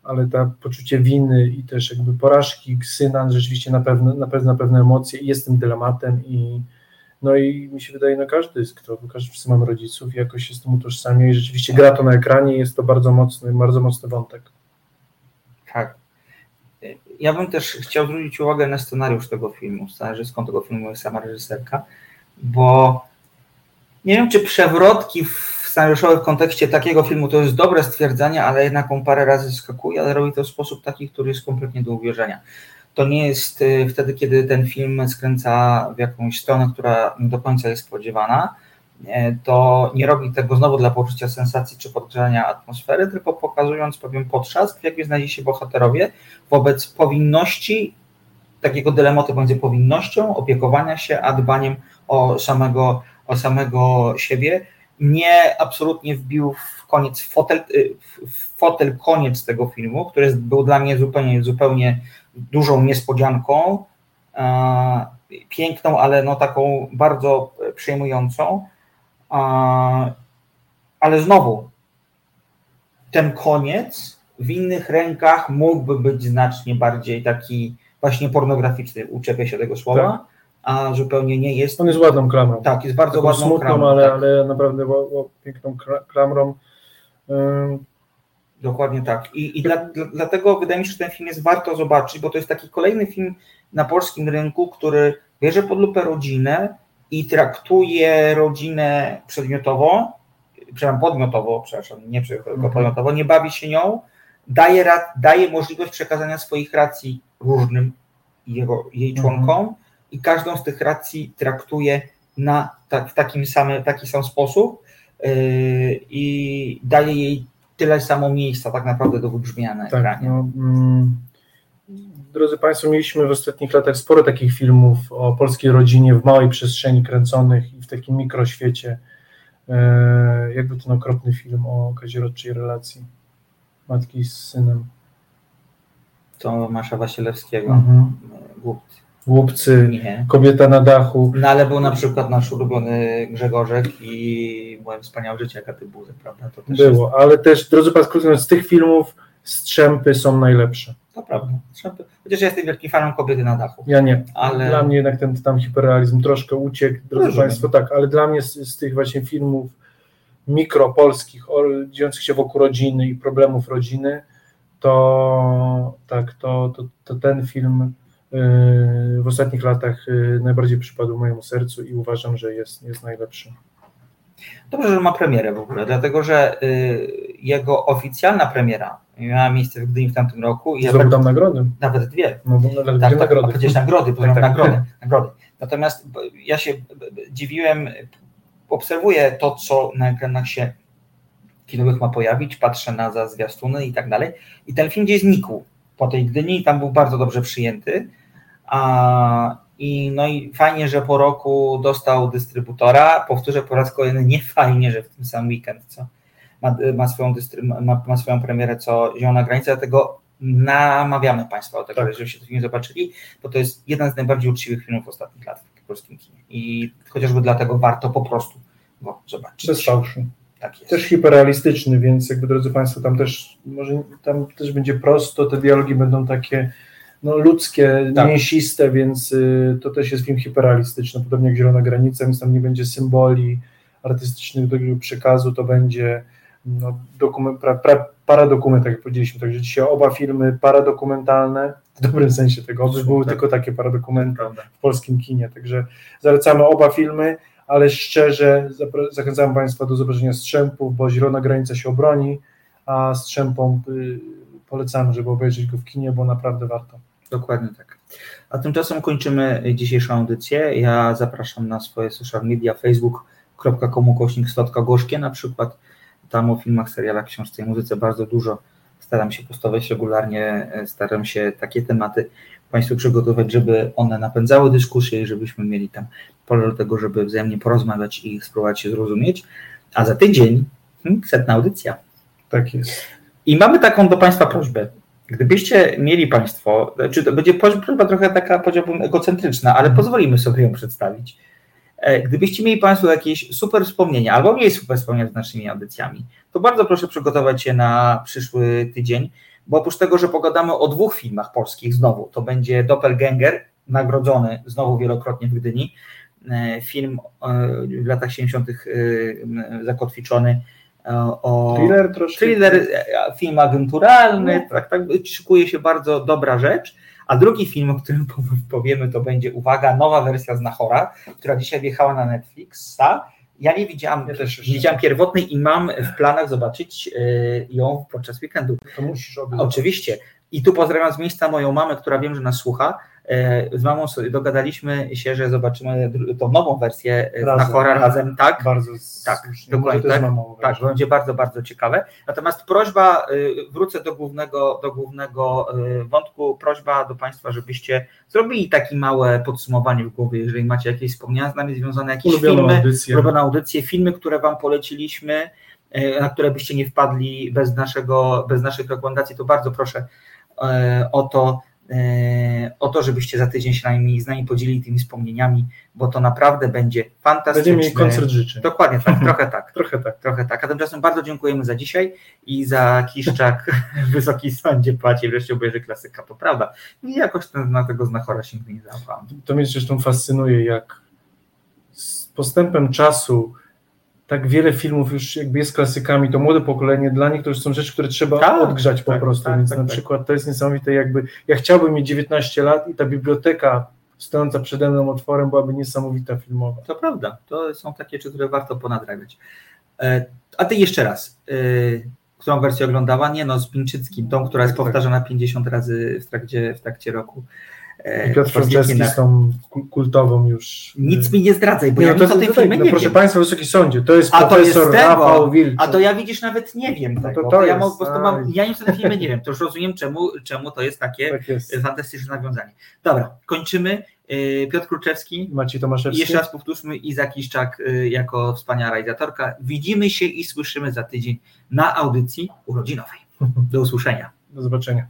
ale to poczucie winy i też jakby porażki syna rzeczywiście na pewne, na na pewne emocje i jest tym dylematem i no i mi się wydaje, no każdy jest kto, każdy wszyscy mamy rodziców i jakoś się z tym utożsamia i rzeczywiście gra to na ekranie jest to bardzo mocny, bardzo mocny wątek. Tak. Ja bym też chciał zwrócić uwagę na scenariusz tego filmu, scenarzystką tego filmu jest sama reżyserka, bo nie wiem, czy przewrotki w scenariuszowe w kontekście takiego filmu to jest dobre stwierdzenie, ale jednak on parę razy skakuje, ale robi to w sposób taki, który jest kompletnie do uwierzenia. To nie jest y, wtedy, kiedy ten film skręca w jakąś stronę, która do końca jest spodziewana, to nie robi tego znowu dla poczucia sensacji czy podgrzania atmosfery, tylko pokazując pewien potrzask, w jakim znajdzie się bohaterowie wobec powinności, takiego dylematu między powinnością opiekowania się, a dbaniem o samego, o samego siebie, mnie absolutnie wbił w koniec fotel, y, w fotel koniec tego filmu, który był dla mnie zupełnie, zupełnie dużą niespodzianką, piękną, ale no taką bardzo przejmującą, ale znowu ten koniec w innych rękach mógłby być znacznie bardziej taki właśnie pornograficzny, uczepię się tego słowa, tak a zupełnie nie jest. On jest ładną klamrą. Tak, jest bardzo Taką ładną smutną, klamrą. ale, tak. ale naprawdę piękną klamrą. Dokładnie tak. I, i dla, dla, dlatego wydaje mi się, że ten film jest warto zobaczyć, bo to jest taki kolejny film na polskim rynku, który bierze pod lupę rodzinę i traktuje rodzinę przedmiotowo, przepraszam, podmiotowo, przepraszam, nie tylko Mhm. podmiotowo, nie bawi się nią, daje, daje możliwość przekazania swoich racji różnym jego, jej Mhm. I każdą z tych racji traktuje na, tak, w takim samym, taki sam sposób yy, i daje jej tyle samo miejsca tak naprawdę do wybrzmienia na Tak, ekranie. no, mm, drodzy Państwo, mieliśmy w ostatnich latach sporo takich filmów o polskiej rodzinie w małej przestrzeni kręconych i w takim mikroświecie. E, jakby ten okropny film o kazirodczej relacji matki z synem. To Masza Wasilewskiego. Mhm. Głupcy. Głupcy, Nie. kobieta na dachu. No ale był na przykład nasz ulubiony Grzegorzek i moje wspaniałe życie Agaty Buzy, prawda? To też Było, ale też, drodzy Państwo, z tych filmów strzępy są najlepsze. Jest, to prawda. Trzeba- Chociaż ja jestem wielkim fanem kobiety na dachu. Ja nie. Ale- Dla mnie jednak ten tam hiperrealizm troszkę uciekł, drodzy Rozumiem. Państwo, tak, ale dla mnie z, z tych właśnie filmów mikropolskich, dziejących się wokół rodziny i problemów rodziny, to tak, to, to, to ten film w ostatnich latach yy, najbardziej przypadł mojemu sercu i uważam, że jest, jest najlepszy. Dobrze, że ma premierę w ogóle, dlatego że y, jego oficjalna premiera miała miejsce w Gdyni w tamtym roku. I Zdobył tak- tam nagrody. Nawet dwie. No, bo nawet tak, dwie tak, nagrody. a nagrody, Tak, tak, tak. nagrody, nagrody. Natomiast ja się dziwiłem, obserwuję to, co na ekranach się kinowych ma pojawić, patrzę na za zwiastuny i tak dalej. I ten film gdzieś znikł po tej Gdyni i tam był bardzo dobrze przyjęty. A, i, no i fajnie, że po roku dostał dystrybutora. Powtórzę po raz kolejny, nie fajnie, że w tym sam weekend, co ma, ma, swoją, dystry, ma, ma swoją premierę, co Zielona Granica, dlatego namawiamy Państwa do tego, żeby się ten film zobaczyli, bo to jest jeden z najbardziej uczciwych filmów ostatnich lat w polskim kinie. I chociażby dlatego warto po prostu go zobaczyć. Bez fałszu. Tak jest. Też hiperrealistyczny, więc jakby drodzy Państwo, tam też może tam też będzie prosto, te dialogi będą takie no, ludzkie, Tak. mięsiste, więc y, to też jest film hiperrealistyczny, podobnie jak Zielona Granica, więc tam nie będzie symboli artystycznych do przekazu, to będzie no, dokument, pra, pra, paradokument, tak jak powiedzieliśmy, także dzisiaj oba filmy paradokumentalne, w dobrym sensie tego, oby były tylko takie paradokumenty w polskim kinie, także zalecamy oba filmy, ale szczerze zachęcam Państwa do zobaczenia Strzępów, bo Zielona Granica się obroni, a Strzępom y, polecamy, żeby obejrzeć go w kinie, bo naprawdę warto. Dokładnie tak. A tymczasem kończymy dzisiejszą audycję. Ja zapraszam na swoje social media facebook.com ukośnik Slotka Gorzkie na przykład. Tam o filmach, serialach, książce i muzyce bardzo dużo staram się postować regularnie, e, staram się takie tematy Państwu przygotować, żeby one napędzały dyskusję i żebyśmy mieli tam pole do tego, żeby wzajemnie porozmawiać i spróbować się zrozumieć. A za tydzień hmm, setna audycja. Tak jest. I mamy taką do Państwa prośbę. Gdybyście mieli Państwo, czy to będzie prośba trochę taka, powiedziałbym, egocentryczna, ale pozwolimy sobie ją przedstawić. E, Gdybyście mieli Państwo jakieś super wspomnienia, albo mieli super wspomnienia z naszymi audycjami, to bardzo proszę przygotować się na przyszły tydzień, bo oprócz tego, że pogadamy o dwóch filmach polskich znowu, to będzie Doppelganger, nagrodzony znowu wielokrotnie w Gdyni, e, film e, w latach 70. e, zakotwiczony o Thriller troszkę. thriller, e, film agenturalny, tak, tak, szykuje się bardzo dobra rzecz. A drugi film, o którym powiemy, to będzie, uwaga, nowa wersja Znachora, która dzisiaj wjechała na Netflixa. Ja nie widziałam, nie widziałam pierwotnej i mam w planach zobaczyć e, ją podczas weekendu. To musisz obie Oczywiście. I tu pozdrawiam z miejsca moją mamę, która wiem, że nas słucha. E, Z mamą dogadaliśmy się, że zobaczymy tą nową wersję e, Razem. Znachora razem, tak? Bardzo tak, słusznie. dokładnie tak. tak, będzie bardzo, bardzo ciekawe. Natomiast prośba, y, wrócę do głównego, do głównego wątku, prośba do Państwa, żebyście zrobili takie małe podsumowanie w głowie, jeżeli macie jakieś wspomnienia z nami związane, jakieś Ulubioną filmy, audycję. ulubione audycje, filmy, które Wam poleciliśmy, na które byście nie wpadli bez, naszego, bez naszych rekomendacji, to bardzo proszę o to, o to, żebyście za tydzień się nami, z nami podzielili tymi wspomnieniami, bo to naprawdę będzie fantastyczne. Będziemy mieli koncert życzeń. Dokładnie tak, trochę tak. Trochę tak. Trochę tak. A tymczasem bardzo dziękujemy za dzisiaj i za Kiszczak Wysoki Sądzie płaci wreszcie obejrzy klasyka, to prawda. I jakoś ten, na tego znachora się nie załapałem. To mnie zresztą fascynuje, jak z postępem czasu tak wiele filmów już jakby jest klasykami, to młode pokolenie, dla nich to już są rzeczy, które trzeba Tak, odgrzać po tak, prostu, tak, więc tak, na tak. przykład to jest niesamowite, jakby ja chciałbym mieć 19 lat i ta biblioteka stojąca przede mną otworem byłaby niesamowita filmowa. To prawda, to są takie rzeczy, które warto ponadrabiać. E, A ty jeszcze raz, e, którą wersję oglądała? Nie no, z Pińczyckim, tą, która jest Tak, powtarzana 50 razy w trakcie, w trakcie roku. E, Piotr Franceski z tą kul- kultową już... Nic mi nie zdradzaj, bo Nie, ja no nic to, o tym filmie no, nie proszę wiem. Państwa, Wysoki Sądzie, to jest A to jest profesor Rafał Wilczek. a to ja widzisz nawet nie wiem tego, to- ja po prostu mam, aj. ja nic o tym filmie nie wiem, to już rozumiem czemu, czemu to jest takie Tak jest. fantastyczne nawiązanie. Dobra, kończymy. Yy, Piotr Kruczewski. Maciej Tomaszewski. jeszcze raz powtórzmy, Iza Kiszczak yy, jako wspaniała realizatorka. Widzimy się i słyszymy za tydzień na audycji urodzinowej. Do usłyszenia. Do zobaczenia.